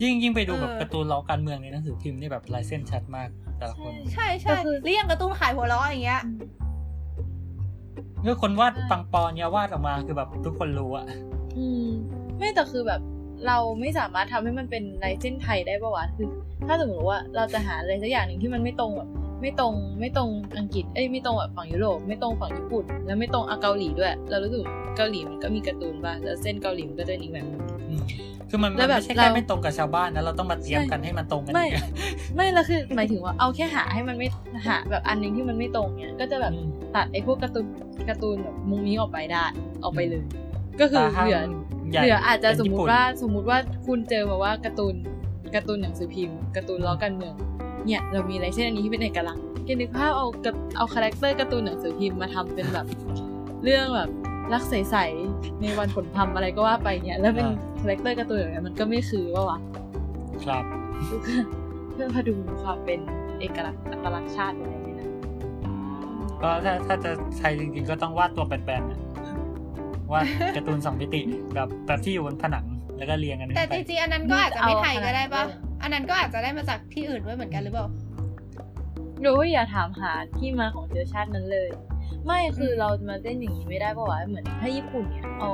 ยิ่งยิ่งไปดูแบบเออการ์ตูนล้อการเมืองในหนังสือพิมพ์นี่แบบลายเส้นชัดมากแต่ละคน ใช่ใช่หรืออย่างการ์ตูนขายหัวเราะอย่างเงี้ยเมื่อคนวาดปังปอนเนี่ยวาดออกมาคือแบบทุกคนรู้อะอืม ไม่แต่คือแบบ เราไม่สามารถทำให้มันเป็นลายเส้นไทยได้ปะวะคือ ถ้าสมมติว่าเราจะหาอะไรสักอย่างหนึ่งที่มันไม่ตรงแบบไม่ตรงไม่ตรงอังกฤษเอ้ยไม่ตรงแบบฝั่งยุโรปไม่ตรงฝั่งญี่ปุ่น แล้วไม่ตรงอะเกาหลีด้วย เรารู้สึกเกาหลีมันก็มีการ์ตูนป่ะแล้วเส้นเกาหลีมันก็จะอีกแบบนึงอืมคือมันแล้มันวแบบไม่ใช่เราแค่ไม่ตรงกับชาวบ้านนะเราต้องมาเตรียมใช่กันให้มันตรงกันไม่อีกอะไม่แล้วคือหมายถึงว่าเอาแค่หาให้มันไม่หาแบบอันหนึงที่มันไม่ตรงเนี่ยก็จะแบบอืมตัดไอ้พวกการ์ตูนการ์ตูนแบบมุงนี้ออกไปได้ออกไปเลย ก็คือตาห้ามเหลือใหญ่เหลืออาจจะเป็นสมญี่มุปุ่ตินว่าสมมุติว่าคุณเจอมาว่าการ์ตูนการ์ตูนหนังสือพิมพ์การ์ตูนล้อการเมืองเนี่ยเรามีอะไรเช่นอันนี้ที่เป็นเอกลักษณ์แกนึกภาพเอากับเอาคาแรคเตอร์การ์ตูนหนังสือพิมพ์มาทำเป็นแบบ เรื่องแบบรักใสๆในวันผลพรรมอะไรก็ว่าไปเนี่ยแล้วเป็นคาแรคเตอร์การ์ตูนแบบนี้มันก็ไม่คือว่าวะครับ เพื่อพดุงความเป็นเอกลักษณ์อัตลักษณ์ชาติอะไรเนี่ยนะก็ถ้าถ้าจะใช้จริงๆก็ต้องวาดตัวแบนๆนะ วาดการ์ตูนสองมิติแบบแบบที่อยู่บนผนังแล้วก็เรียงกันแต่ขึ้นจไปริงๆอันนั้นก็อาจจะไม่ไทยก็ได้ปะเอาขนาดนั้นเลยอันนั้นก็อาจจะได้มาจากที่อื่นด้วยเหมือนกันหรือเปล่าหรือว่าอย่าถามหาที่มาของเชื้อชาตินั้นเลย ไม่คือเรามาเต้นอย่างนี้ไม่ได้เพราะว่าเหมือนถ้าญี่ปุ่นเนี่ยเอา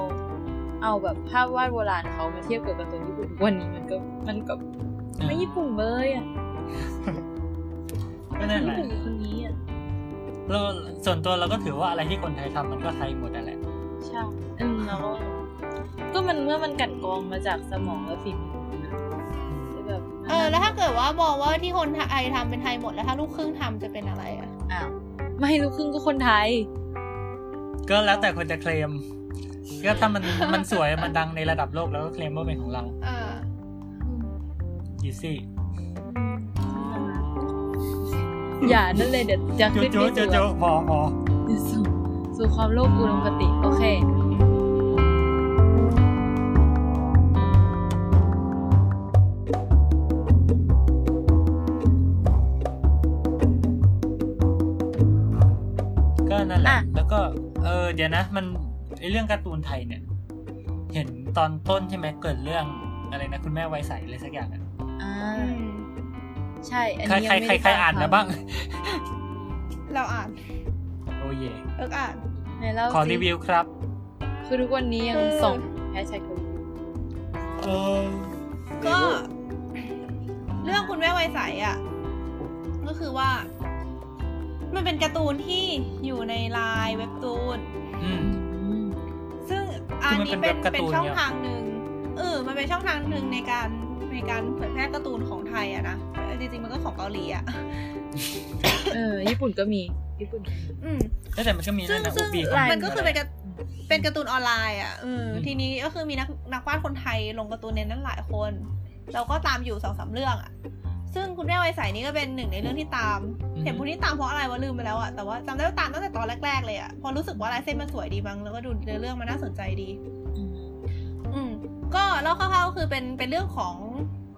เอาแบบภาพวาดโบราณเขามาเทียบกับการ์ตูนญี่ปุ่นทุกวันนี้มันก็มันก็ไม่ญี่ปุ่นเลยอะก็นั่นแหญี่ละปุ่นคือคนนี้อะเราส่วนตัวเราก็ถือว่าอะไรที่คนไทยทำมันก็ไทยหมดนั่นแหละ ใช่อืมแล้วก็ก็มันเมื่อมันกลันกรองมาจากสมองและฝีมือนะแบบเออ แล้วถ้าเกิดว่ามองว่าที่คนไทยทำเป็นไทยหมดแล้วถ้าลูกครึ่งทำจะเป็นอะไรอะ อ้าวไม่ลูกครึ่งก็คนไทย ก็แล้วแต่คนจะเคลม ก็ถ้ามันมันสวยมันดังในระดับโลกแล้วก็เคลมว่าเป็นของเราอ่าอีซี่อย่านั่นเลยเดี๋ยวจะโจขึ้นโจไปโจสู่โจพอพอ สู่ สู่ความโลภอุดมคติ โอเคก็นั่นแหละ แล้วก็เออเดี๋ยวนะ มันเรื่องการ์ตูนไทยเนี่ย เห็นตอนต้นใช่ไหมเกิดเรื่องอะไรนะ คุณแม่ไวใสอะไรสักอย่างอะใช่ใครใครใครอ่านนะบ้าง เราอ่าน อ้เยเอิกอ่านไหนเล่าขอสิรีวิวครับ คือทุกวันนี้ยังคือส่งแฮชแท็กรีวิวเออก็ เรื่องคุณแม่ไวยใสอะ ก็คือว่า มันเป็นการ์ตูนที่อยู่ในไลน์เว็บตูนอืมอืมซึ่งอันนี้คือมันเป็เป็นนเว็บการ์เป็นตูนช่องเนี่ยทางหนึ่งเออมันเป็นช่องทางหนึ่งในการในการเผยแพร่การ์ตูนของไทยอะนะจริงๆมันก็ของเกาหลีอะเออญี่ปุ่นก็มี ญี่ปุ่นก็มีอืม แต่มันก็มีซึ่นั่งนนะซึ่อุงบีลายมันก็คือเป็นการเป็นการ์ตูนออนไลน์อะเอออมทีนี้ก็คือมีนักนักวาดคนไทยลงการ์ตูนในนั้นหลายคน เราก็ตามอยู่สองสามเรื่องอะ ซึ่งคุณแม่ไวยใสนี่ก็เป็นหนึ่งในเรื่องที่ตาม เห็นพูดที่ตามเพราะอะไรวะลืมไปแล้วอะ แต่ว่าจำได้ว่าตามตั้งแต่ตอนแรก ๆ เลยอะ พอรู้สึกว่าลายเส้นมันสวยดีมั้งแล้วก็ดูเนื้อเรื่องมันน่าสนใจดี อืมอืมก็เล่าคร่าวๆก็คือเป็นเป็นเรื่องของ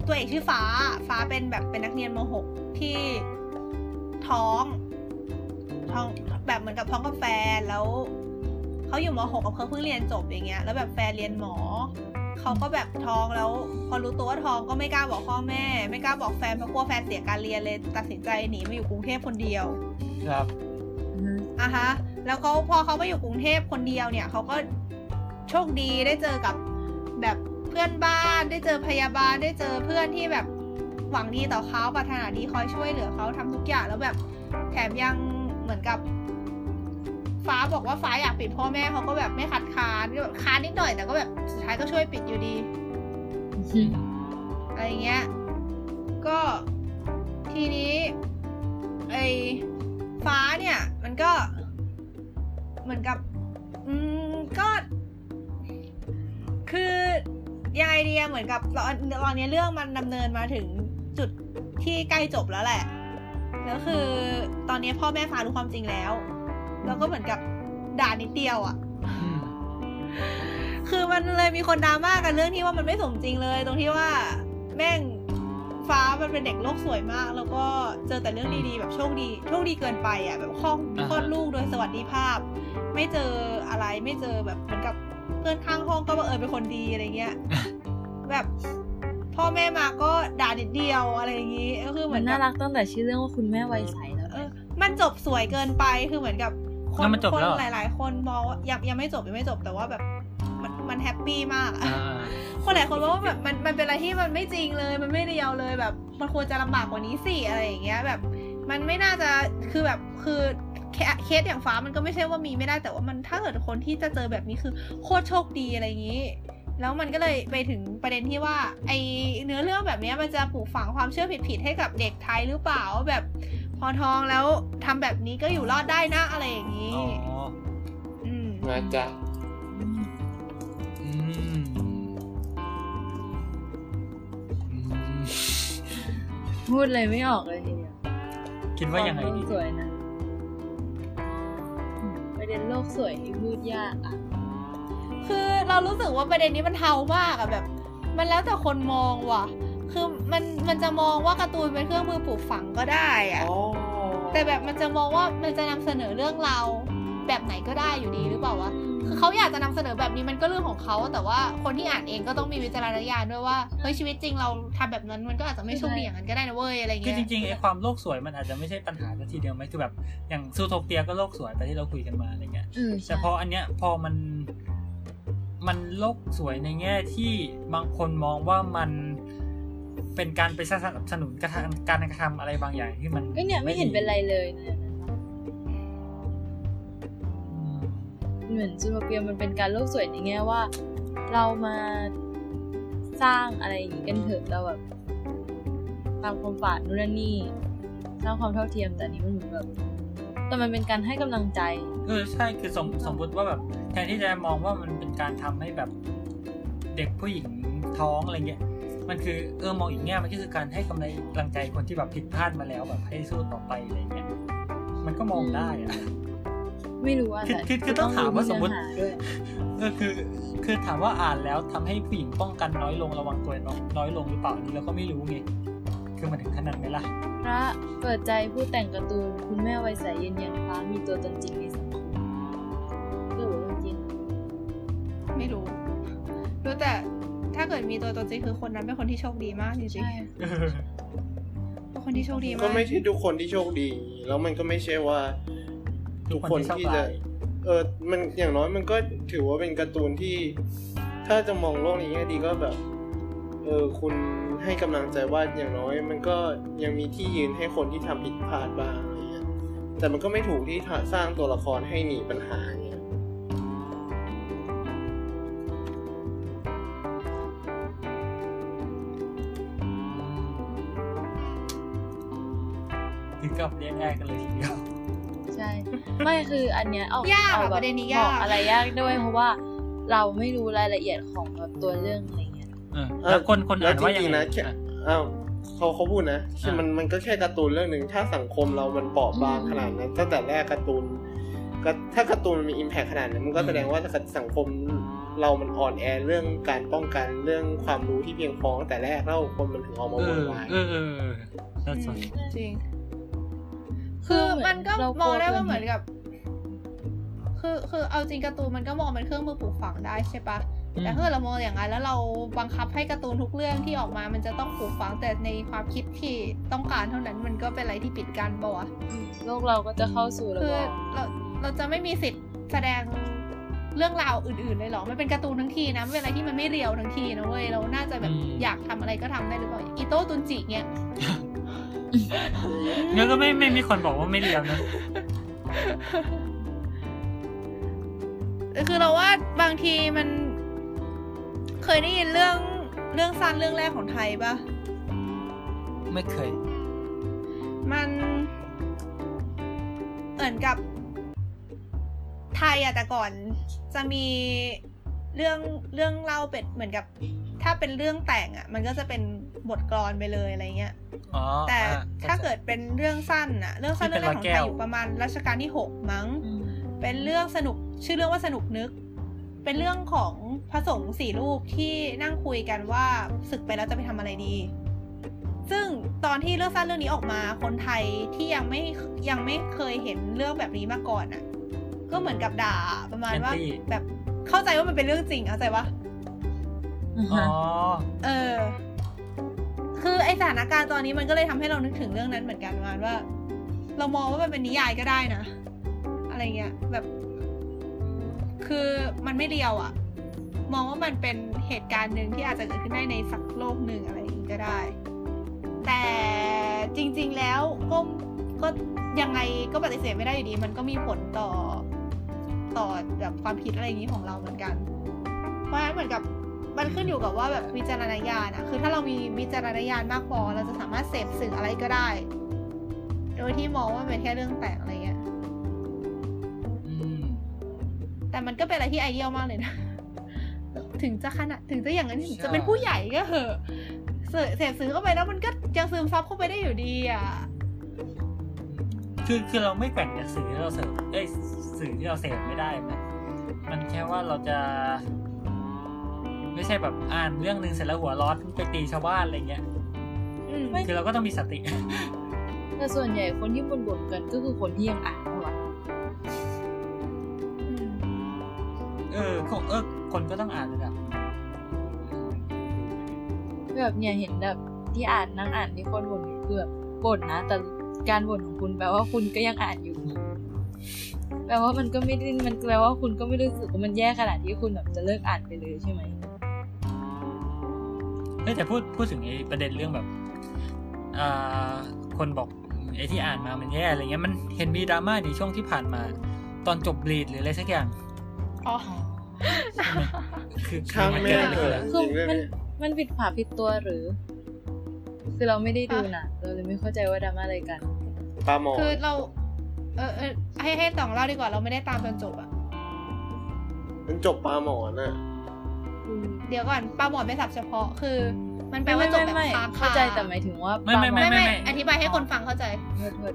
ตัวเอกชื่อฟ้า ฟ้าเป็นแบบเป็นนักเรียนม .6 ที่ท้อง ท้องแบบเหมือนกับท้องกับแฟนแล้วเขาอยู่ม .6 กับเขาเพิ่งเรียนจบอย่างเงี้ย แล้วแบบแฟนเรียนหมอเขาก็แบบท้องแล้ว พอรู้ตัวว่าท้องก็ไม่กล้าบอกพ่อแม่ ไม่กล้าบอกแฟนเพราะกลัวแฟนเสียการเรียนเลย ตัดสินใจหนีมาอยู่กรุงเทพคนเดียว ครับอืมอะฮะ แล้วเขาพอเขามาอยู่กรุงเทพคนเดียวเนี่ยเขาก็โชคดีได้เจอกับแบบเพื่อนบ้านได้เจอพยาบาลได้เจอเพื่อนที่แบบหวังดีต่อเขาปรารถนาดีคอยช่วยเหลือเขาทำทุกอย่างแล้วแบบแถมยัง เหมือนกับ ฟ้าบอกว่าฟ้าอยากปิดพ่อแม่เขาก็แบบไม่คัดค้านก็แบบค้านนิดหน่อยแต่ก็แบบสุดท้ายก็ช่วยปิดอยู่ดีอะไรเงี้ย ก็ทีนี้ ไอ้ฟ้าเนี่ย มันก็ เหมือนกับ อืมก็ คือยังไงดีอะเหมือนกับตอนตอนนี้เรื่องมันดำเนินมาถึงจุดที่ใกล้จบแล้วแหละ แล้วคือตอนนี้พ่อแม่ฟ้ารู้ความจริงแล้ว แล้วก็เหมือนกับด่านิดเดียวอะอืมคือมันเลยมีคนดราม่ากันเรื่องที่ว่ามันไม่สมจริงเลย ตรงที่ว่าแม่งฟ้ามันเป็นเด็กโลกสวยมาก แล้วก็เจอแต่เรื่องดีๆแบบโชคดีโชคดีเกินไปอะแบบคลอดอ่าฮะคลอดลูกโดยสวัสดิภาพ ไม่เจออะไรไม่เจอแบบเหมือนกับเพื่อนข้างห้องก็บังเอิญเป็นคนดีอะไรเงี้ย แบบ พ่อแม่มาก็ด่านิดเดียวอะไรอย่างงี้ก็คือเหมืมัอนนน่ารักตั้งแต่ชื่อเรื่องว่าคุณแม่วัยใสแล้วเออมันจบสวยเกินไปคือเหมือนกับคแล้นวมันจบคนแล้วเหรอหลาย ๆ คนมองว่ายังยังไม่จบยังไม่จบแต่ว่าแบบมันมัน happy มากอะอ่าคนหลายคนบอกว่าแบบมันมันเป็นอะไรที่มันไม่จริงเลย มันไม่ real เลยแบบ มันควรจะลำบากกว่านี้สิอะไรอย่างเงี้ยแบบ มันไม่น่าจะคือแบบคือเคเคสอย่างฟ้ามันก็ไม่ใช่ว่ามีไม่ได้แต่ว่ามันถ้าเกิดคนที่จะเจอแบบนี้คือโคตรโชคดีอะไรอย่างงี้ แล้วมันก็เลยไปถึงประเด็นที่ว่า ไอเนื้อเรื่องแบบเนี้ยมันจะปลูกฝังความเชื่อผิดๆให้กับเด็กไทยหรือเปล่าว่าแบบพอท้องแล้วทำแบบนี้ก็อยู่รอดได้นะอะไรอย่างงี้อ๋ออืมนะจ๊ะอืมอืมพูดเลยไม่ออกเลยทีเดียวคิดว่ายังไงโลดีกสวยนะอืมประเด็นโลกสวยนี่พูดยากอะ คือเรารู้สึกว่าประเด็นนี้มันเทามากอะแบบ มันแล้วแต่คนมองว่ะ คือมันมันจะมองว่าการ์ตูนเป็นเครื่องมือปลูกฝังก็ได้อะอ๋อแต่แบบมันจะมองว่ามันจะนำเสนอเรื่องราวแบบไหนก็ได้อยู่ดีหรือเปล่าวะคือเขาอยากจะนำเสนอแบบนี้มันก็เรื่องของเขาแต่ว่าคนที่อ่านเองก็ต้องมีวิจารณญาณด้วยว่าเฮ้ยชีวิตจริงเราทำแบบนั้นมันก็อาจจะไม่โชคดีอย่างนั้นก็ได้นะเว้ยอะไรคือเงี้ยจริงๆไอ้ความโลกสวยมันอาจจะไม่ใช่ปัญหาทีเดียวไหมคือแบบอย่างซูโทเปียก็โลกสวยแต่ที่เราคุยกันมาอะไรเงี้ยอืมแต่พออันเนี้ยพอมัน มันโลกสวยในแง่ที่บางคนมองว่ามันเป็นการไปสนับสนุนการทำการกระทำอะไรบางอย่างที่มันก็เนี่ยไม่เห็นเป็นไรเลยนะอืมเหมือนซูโทเปียมันเป็นการโลกสวยในแง่ว่า เรามาสร้างอะไรอย่างนี้กันเถอะเราแบบตามความฝันนู่นนนนี่สร้างความเท่าเทียมแต่อันนี้มันเหมือนแบบ แต่มันเป็นการให้กำลังใจเออใช่คือสมสมมติว่าแบบแทนที่จะมองว่ามันเป็นการทำให้แบบเด็กผู้หญิงท้องอะไรเงี้ยมันคือเออมองอีกแง่มันก็คือการให้กำลังใจคนที่แบบผิดพลาดมาแล้วแบบให้สู้ต่อไปอะไรเงี้ยมันก็มองได้อะไม่รู้ว่าคือแต่คือคือต้องถามว่าสมมุติเนื้อหด้วยเออคือ คือถามว่าอ่านแล้วทำให้ผู้หญิงป้องกันน้อยลงระวังตัวน้อยลงหรือเปล่าอันนี้เราก็ไม่รู้ไง ขึ้นมาถึงขนาดไหมล่ะ พระเปิดใจผู้แต่งการ์ตูนคุณแม่ไวยใสเย็นเย็นฟ้ามีตัวตนจริงในสังคมหรือจริงไม่รู้ รู้แต่ถ้าเกิดมีตัวตนจริงคือคนนั้นเป็นคนที่โชคดีมากจริงๆเป็นคนที่โชคดีมากก็ไม่ใช่ทุกคนที่โชคดี แล้วมันก็ไม่ใช่ว่า ทุกคนที่จะ เออมันอย่างน้อยมันก็ถือว่าเป็นการ์ตูนที่ ถ้าจะมองโลกในแง่ดีก็แบบ เออคุณ ให้กำลังใจว่าอย่างน้อย มันก็ยังมีที่ยืนให้คนที่ทำผิดพลาดบ้างอะไรเงี้ยแต่มันก็ไม่ถูกที่สร้างตัวละครให้หนีปัญหาอย่างเงี้ยถึงกับแยกๆกันเลยทีเดียวใช่ ไม่คืออันเนี้ยเอายากเอาอะแบปบระเด็นนี้บยาอกกอะไรยากด้วยเพราะว่าเราไม่รู้รายละเอียดของแบบตัวเรื่องอะไรเงี้ยเออ แล้วคนคนแล้วอ่านว่าจยัริงงๆไงนะแค่อะอ้าวเขาเขาพูดนะคืออ่ามัมันมันก็แค่การ์ตูนเรื่องหนึ่งถ้าสังคมเรามันเปราะบางขนาดนั้นตั้งแต่แรกการ์ตูนก็ถ้าการ์ตูนมันมีอิมแพคขนาดนั้นมันก็แสดงว่าสังคมเรามันอ่อนแอเรื่องการป้องกันเรื่องความรู้ที่เพียงพอตั้งแต่แรกแล้วคนมันถึงออกมาเอโวอยวายเออเออเออแล้วส่วนจริง คือมันก็เรามองได้กลัวว่าเหมือนกับ คือคือเอาจริงการ์ตูนมันก็มองเป็นเครื่องมือปลูกฝังได้ใช่ปะอืม แต่ถ้าเกิดเรามองอย่างนั้นแล้วเราบังคับให้การ์ตูนทุกเรื่องที่ออกมา มันจะต้องปลูกฝังแต่ในความคิดที่ต้องการเท่านั้นมันก็เป็นอะไรที่ปิดกั้นปะวะโลกเราก็จะเข้าสู่ระคืบอบเราเราจะไม่มีสิทธิ์แสดงเรื่องราวอื่นๆเลยเหรอ มันเป็นการ์ตูนทั้งทีนะมันเป็นอะไรที่มันไม่เรียวทั้งทีนะเว้ย เราน่าจะแบบอืมอยากทำอะไรก็ทำได้หรือเปล่าอีโต้ตุนจิเนี่ยเนี่ยก็ไม่ไม่มีคนบอกว่าไม่เรียวนะ คือเราว่าบางทีมัน เคยได้ยินเรื่องเรื่องสั้นเรื่องแรกของไทยปะไม่เคย มันเหมือนกับ ไทยอะแต่ก่อนจะมีเรื่องเรื่องเล่าเป็นเหมือนกับ ถ้าเป็นเรื่องแต่งอะมันก็จะเป็นบทกลอนไปเลยอะไรเงี้ยอ๋อแต่อะถ้าเกิดเป็นเรื่องสั้นอะเรื่องสั้นที่เรื่เป็อนงแรกของร้อยแก้ไทยวอยู่ประมาณรัชกาลที่หกมั้งอืมเป็นเรื่องสนุกชื่อเรื่องว่าสนุกนึก เป็นเรื่องของพระสงฆ์สี่รูปที่นั่งคุยกันว่าศึกไปแล้วจะไปทำอะไรดี ซึ่งตอนที่เรื่องสั้นเรื่องนี้ออกมาคนไทยที่ยังไม่ยังไม่เคยเห็นเรื่องแบบนี้มาก่อนอะ ก็เหมือนกับด่าประมาณว่า Anti แบบเข้าใจว่ามันเป็นเรื่องจริงเข้าใจปะอ๋อเออ คือไอสถานการณ์ตอนนี้มันก็เลยทำให้เรานึกถึงเรื่องนั้นเหมือนกันประมาณว่า เรามองว่ามันเป็นนิยายก็ได้นะ อะไรเงี้ยแบบ คือมันไม่เรียวอะมองว่ามันเป็นเหตุการณ์หนึ่งที่อาจจะเกิดขึ้นได้ในสักโลกหนึ่งอะไรอย่างงี้ก็ได้ แต่จริง ๆแล้วก็ก็ยังไงก็ปฏิเสธไม่ได้อยู่ดี มันก็มีผลต่อต่อแบบความคิดอะไรอย่างนี้ของเราเหมือนกัน เพราะฉะนั้นเหมือนกับมันขึ้นอยู่กับว่าแบบวิจารณญาณอะคือถ้าเรามีวิจารณญาณมากพอเราจะสามารถเสพสื่ออะไรก็ได้ โดยที่มองว่ามันเป็นแค่เรื่องแต่งอะไรเงี้ย แต่มันก็เป็นอะไรที่ไอเดียลมากเลยนะ ถึงจะขนาดถึงจะอย่างนั้นใช่ถึงจะเป็นผู้ใหญ่ก็เหอะเสพเสพสื่อเข้าไปแล้วมันก็ยังซึมซับเข้าไปได้อยู่ดีอะคือคือเราไม่แกว่งจากสื่อที่เราเสพเอ้ยสื่อที่เราเสพไม่ได้มันมันแค่ว่าเราจะ ไม่ใช่แบบอ่านเรื่องหนึ่งเสร็จแล้วหัวร้อนไปตีชาวบ้านอะไรเงี้ยอืมคือเราก็ต้องมีสติแต่ส่วนใหญ่คนที่บ่นบ่นๆกันก็คือคนที่ยังอ่าน เออคงเออคนก็ต้องอ่านเลยอะแบบเนี่ยเห็นแบบที่อ่านนั่งอ่านที่คนบ่นคือแบบบ่นนะ แต่การบ่นของคุณแปลว่าคุณก็ยังอ่านอยู่แปลว่ามันก็ไม่ได้มันแปลว่าคุณก็ไม่รู้สึกว่ามันแย่ขนาดที่คุณแบบจะเลิกอ่านไปเลยใช่ไหมเฮ้ยแต่พูดพูดถึงไอ้ประเด็นเรื่องแบบอ่าคนบอกไอ้ที่อ่านมามันแย่อะไรเงี้ยมันเห็นมีดราม่าในช่วงที่ผ่านมา ตอนจบบลีดหรืออะไรสักอย่างอ๋อใช่ไหม คือช่างมันแม่เกิดอะไรเถขึ้นอะอะคือจริงด้วยมันเนี่ยมันผิดผาผิดตัวหรือ คือเราไม่ได้ดูนะเราเลยไม่เข้าใจว่าดราม่าอะไรกันปลาหมอคือเรา เออเออให้ให้ต่องเล่าดีกว่าเราไม่ได้ตามจนจบอะมันจบปลาหมอนอะเดี๋ยวก่อนปลาหมอนเป็นศัพท์เฉพาะคือมันแปลไม่ว่าจบไม่แบบไม่ค้างเข้าใจแต่หมายถึงว่าไม่ไม่ไม่ไม่ไม่ไม่อธิบายให้คนฟังเข้าใจโทษโทษ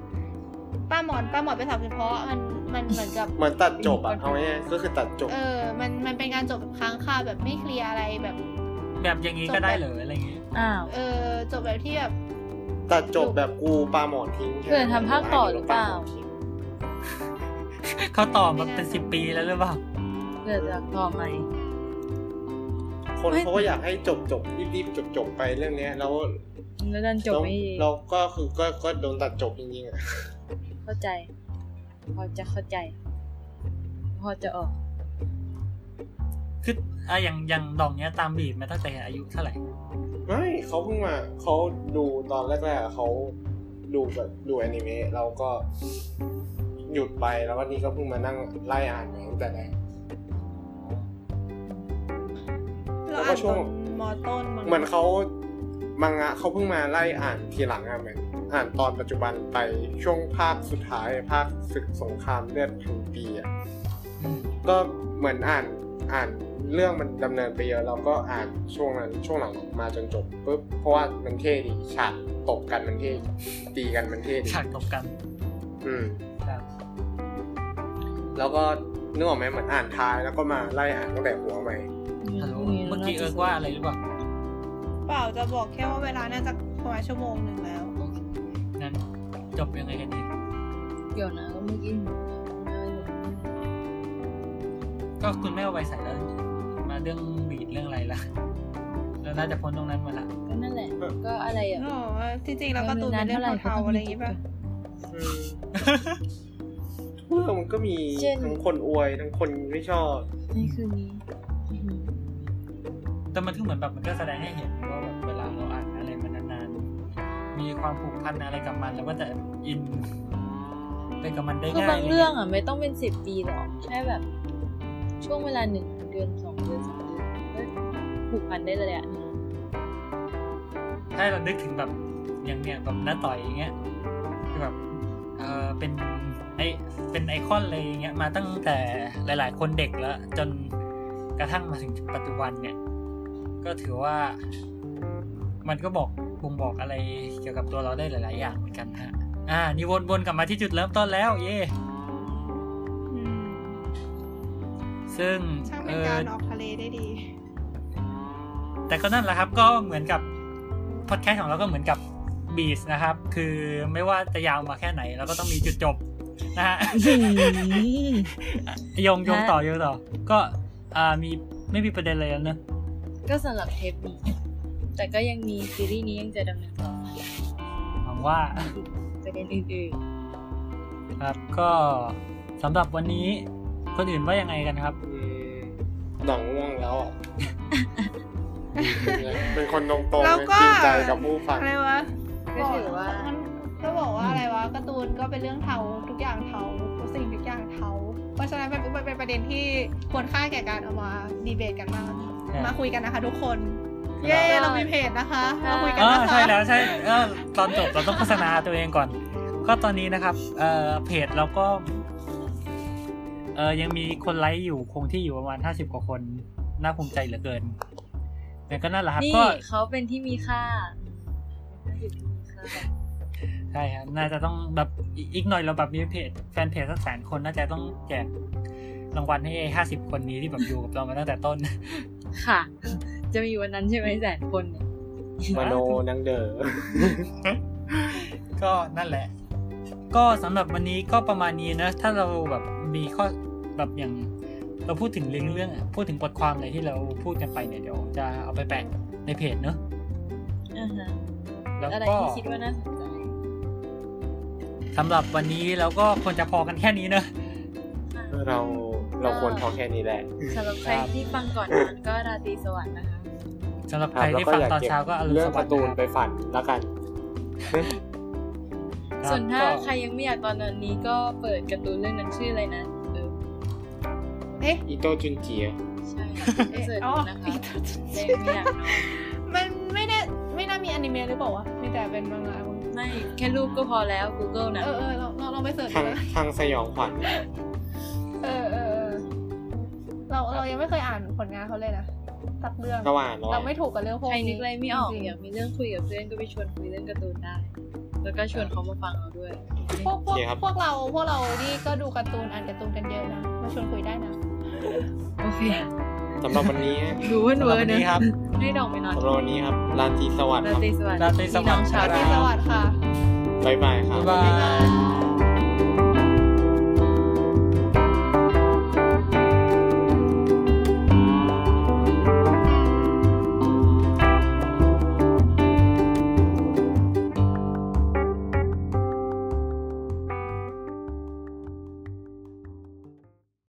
ป้าหมอนป้าหมอนเป็นศัพท์เฉพาะมันมันเหมือนกับเหมือนตัดจบอะเอาง่ายๆก็คือตัดจบ เออ มันมันเป็นการจบแบบค้างคาแบบไม่เคลียร์อะไรแบบ แบบอย่างนี้ก็ได้เหรออะไรเงี้ยอ้าวเออ จบแบบที่แบบ ตัดจบแบบกูปลาหมอนทิ้งแค่เพื่อนทำภาคต่อหรือเปล่า เขาตอบมาเป็นสิบปีแล้วหรือเปล่าเกิดจากต่อไหมคนไม่เขาก็อยากให้จบจบรีบๆจบจบไปเรื่องเนี้ยแล้วแล้วดันจบแล้วไม่ดีเราก็คือก็ก็โดนตัดจบจริงๆอะ เข้าใจ พอจะเข้าใจ พอจะออก คืออะอย่างอย่างดองเนี้ยตามบีดมาตั้งแต่อายุเท่าไหร่ ไม่เขาเพิ่งมาเขาดูตอนแรกๆอะเขาดูแบบดูอนิเมะแล้วก็หยุดไปแล้ววันนี้ก็เพิ่งมานั่งไล่อ่านมาตั้งแต่แรกเราแล้วก็อ่านช่ตวองนมอต้นมั้งเหมือนเขามังงะเขาเพิ่งมาไล่อ่านทีหลังอะเหมือน อ่านตอนปัจจุบันไปช่วงภาคสุดท้าย ภาคศึกสงครามเลือดพันปีอะอืมก็เหมือนอ่านอ่านเรื่องมันดำเนินไปเยอะเราก็อ่านช่วงนั้นช่วงหลังมาจนจบปุ๊บเพราะว่ามันเท่ดีฉากตบกันมันเท่ตีกันมันเท่ดีฉากตบกัน อืมครับแล้วก็นึกออกไหมเหมือนอ่านท้ายแล้วก็มาไล่อ่านตั้งแต่หัวใหม่ฮัลโหลเมื่อกี้เอิร์กว่าอะไรหรือเปล่าเปล่าจะบอกแค่ว่าเวลาน่าจะประมาณชั่วโมงหนึ่งแล้วงั้น จบยังไงกันดีเดี๋ยวนะก็เมื่อกี้ก็คุณไม่เอาไปใส่แล้ว มาเรื่องบีดเรื่องอะไรล่ะเราน่าจะพ้นตรงนั้นมาละก็นั่นแหละ ก็อะไรอะอ๋อจริงๆแล้วก็ตูนเป็นเรื่องเทาๆอะไรอย่างงี้ป่ะอืมทุกเรื่องมันก็มีเช่นทั้งคนอวยทั้งคนไม่ชอบนี่คือนี้อื้อหือแต่มันก็เหมือนแบบมันก็แสดงให้เห็นว่าแบบ มีความผูกพันอะไรกับมัน แล้วก็จะอินไปกับมันได้คือง่ายบางเรื่องอะ ไม่ต้องเป็นสิบปีหรอกแค่แบบ ช่วงเวลาหนึ่งเดือนสองเดือนสามเดือนก็ผูกพันได้เลยอะถ้าเรานึกถึงแบบอย่างเนี้ยแบบน้าต่อยอย่างเงี้ยคือแบบเออเป็นไอเป็นไอคอนเลยอย่างเงี้ยมาตั้งแต่หลาย ๆ คนเด็กแล้ว จนกระทั่งมาถึงปัจจุบันเนี่ย ก็ถือว่ามันก็บอก บ่งบอกอะไรเกี่ยวกับตัวเราได้หลาย ๆ อย่างเหมือนกันฮะอ่านี่วนวนกลับมาที่จุดเริ่มต้นแล้ว เย่อืมซึ่งช่างเอเป็นอการออกทะเลได้ดี แต่ก็นั่นแหละครับ ก็เหมือนกับพอดแคสต์ของเราก็เหมือนกับบีสนะครับ คือไม่ว่าจะยาวมาแค่ไหนเราก็ต้องมีจุดจบนะฮะโยงโยงต่อโยงต่อ ก็อ่ามีไม่มีประเด็นอะไรแล้วเนอะก็สำหรับเทปนี้ แต่ก็ยังมีซีรีส์นี้ยังจะดำเนินต่อหวังว่าประเด็นอื่นครับ ก็สำหรับวันนี้คนอื่นว่ายังไงกันครับอืมหนังง่วงแล้วอะเป็นคนตรงๆแล้วก็จริงใจกับผู้ฟังอะไรวะๆก็ถือว่างั้นก็บอกว่าอะไรวะการ์ตูนก็เป็นเรื่องเทาทุกอย่างเทาทุกสิ่งทุกอย่างเทาเพราะฉะนั้นมันเป็นเป็นประเด็นที่ควรค่าแก่การเอามาดีเบตกันมากครับมาคุยกันนะคะทุกคนครับ เย้เรามีเพจนะคะมาคุยกันอ๋อนะคะใช่แล้วใช่เออตอนจบเราต้องโฆษณาตัวเองก่อน ก็ตอนนี้นะครับเอ่อเพจเราก็เออยังมีคนไลค์อยู่คงที่อยู่ประมาณห้าสิบกว่าคน น่าภูมิใจเหลือเกินแต่ก็นั่นแหละครับนี่ก็เขาเป็นที่มีค่าเป็นที่มีค่าใช่ครับน่าจะต้องแบบอีกอีกหน่อยเราแบบมีเพจแฟนเพจสักแสนคนน่าจะต้องแจกรางวัลให้ห้าสิบคนนี้ที่แบบอยู่กับเรามาตั้งแต่ต้น ค่ะ จะมีวันนั้นใช่ไหมแสนคนเนี่ยมโนนังเดอก็นั่นแหละ ก็สำหรับวันนี้ก็ประมาณนี้นะ ถ้าเราแบบมีข้อแบบอย่างเราพูดถึงเรื่องเรื่องอะพูดถึงบทความอะไรที่เราพูดกันไปเนี่ยเดี๋ยวจะเอาไปแปะในเพจเนอะอ่าฮะแล้วอะไรก็ที่คิดว่าน่าสนใจสำหรับวันนี้เราก็ควรจะพอกันแค่นี้เนอะเราเราควรพอแค่นี้แหละสำหรับใครครับที่ฟังก่อนนอนก็ราตรีสวัสดิ์นะคะ สำหรับคใครัรบแล้วที่ก็ฟังอยากตอนเก็บเช้าก็อรุณเรื่องสวัสการ์ดิ์ตูนนะไปฝันแล้วกันครับส่วนถ้าก็ใครยังไม่อยากตอนนอนนี้ก็เปิดการ์ตูนเรื่องนั้นชื่ออะไรนะเออเอ๊ะอิโตจุนเจียใช่ไปเสิร์ชอ๋อดูนะคะใครยังไม่อยากนอนมันไม่ได้ไม่น่ามีอนิเมะหรือเปล่าวะมีแต่เป็นมังงะมั้งไม่แค่รูปก็พอแล้ว Google นะเออเออเราเราเราไปเสิร์ชทาดูงนะทางสยองขวัญเออเออเออเราเรายังไม่เคยอ่านผลงานเขาเลยนะ สักเรื่องระหว่างรอเราไม่ถูกกับเรื่องพวกใครนี้นึกอะไรไม่ออกจริงๆอยากมีเรื่องคุยกับเพื่อนก็ไปชวนคุยเรื่องการ์ตูนได้ แล้วก็ชวนเขามาฟังเราด้วยพวกพวกพวกเราพวกเรานี่ก็ดูการ์ตูนอ่านการ์ตูนกันเยอะนะมาชวนคุยได้นะโอเคสำหรับวันนี้ดูเวิร์นสำหเวิรับร์วันนนี้ครับให้ดอกไปนอนสำหรับวันนี้ครับราตรีสวัสดิ์ราครับ ตรีสวัสดิ์ราตรีสวัสดิ์ พี่น้องชาว ราตรีสวัสดิ์ค่ะ บ๊ายบายครับ บ๊ายบาย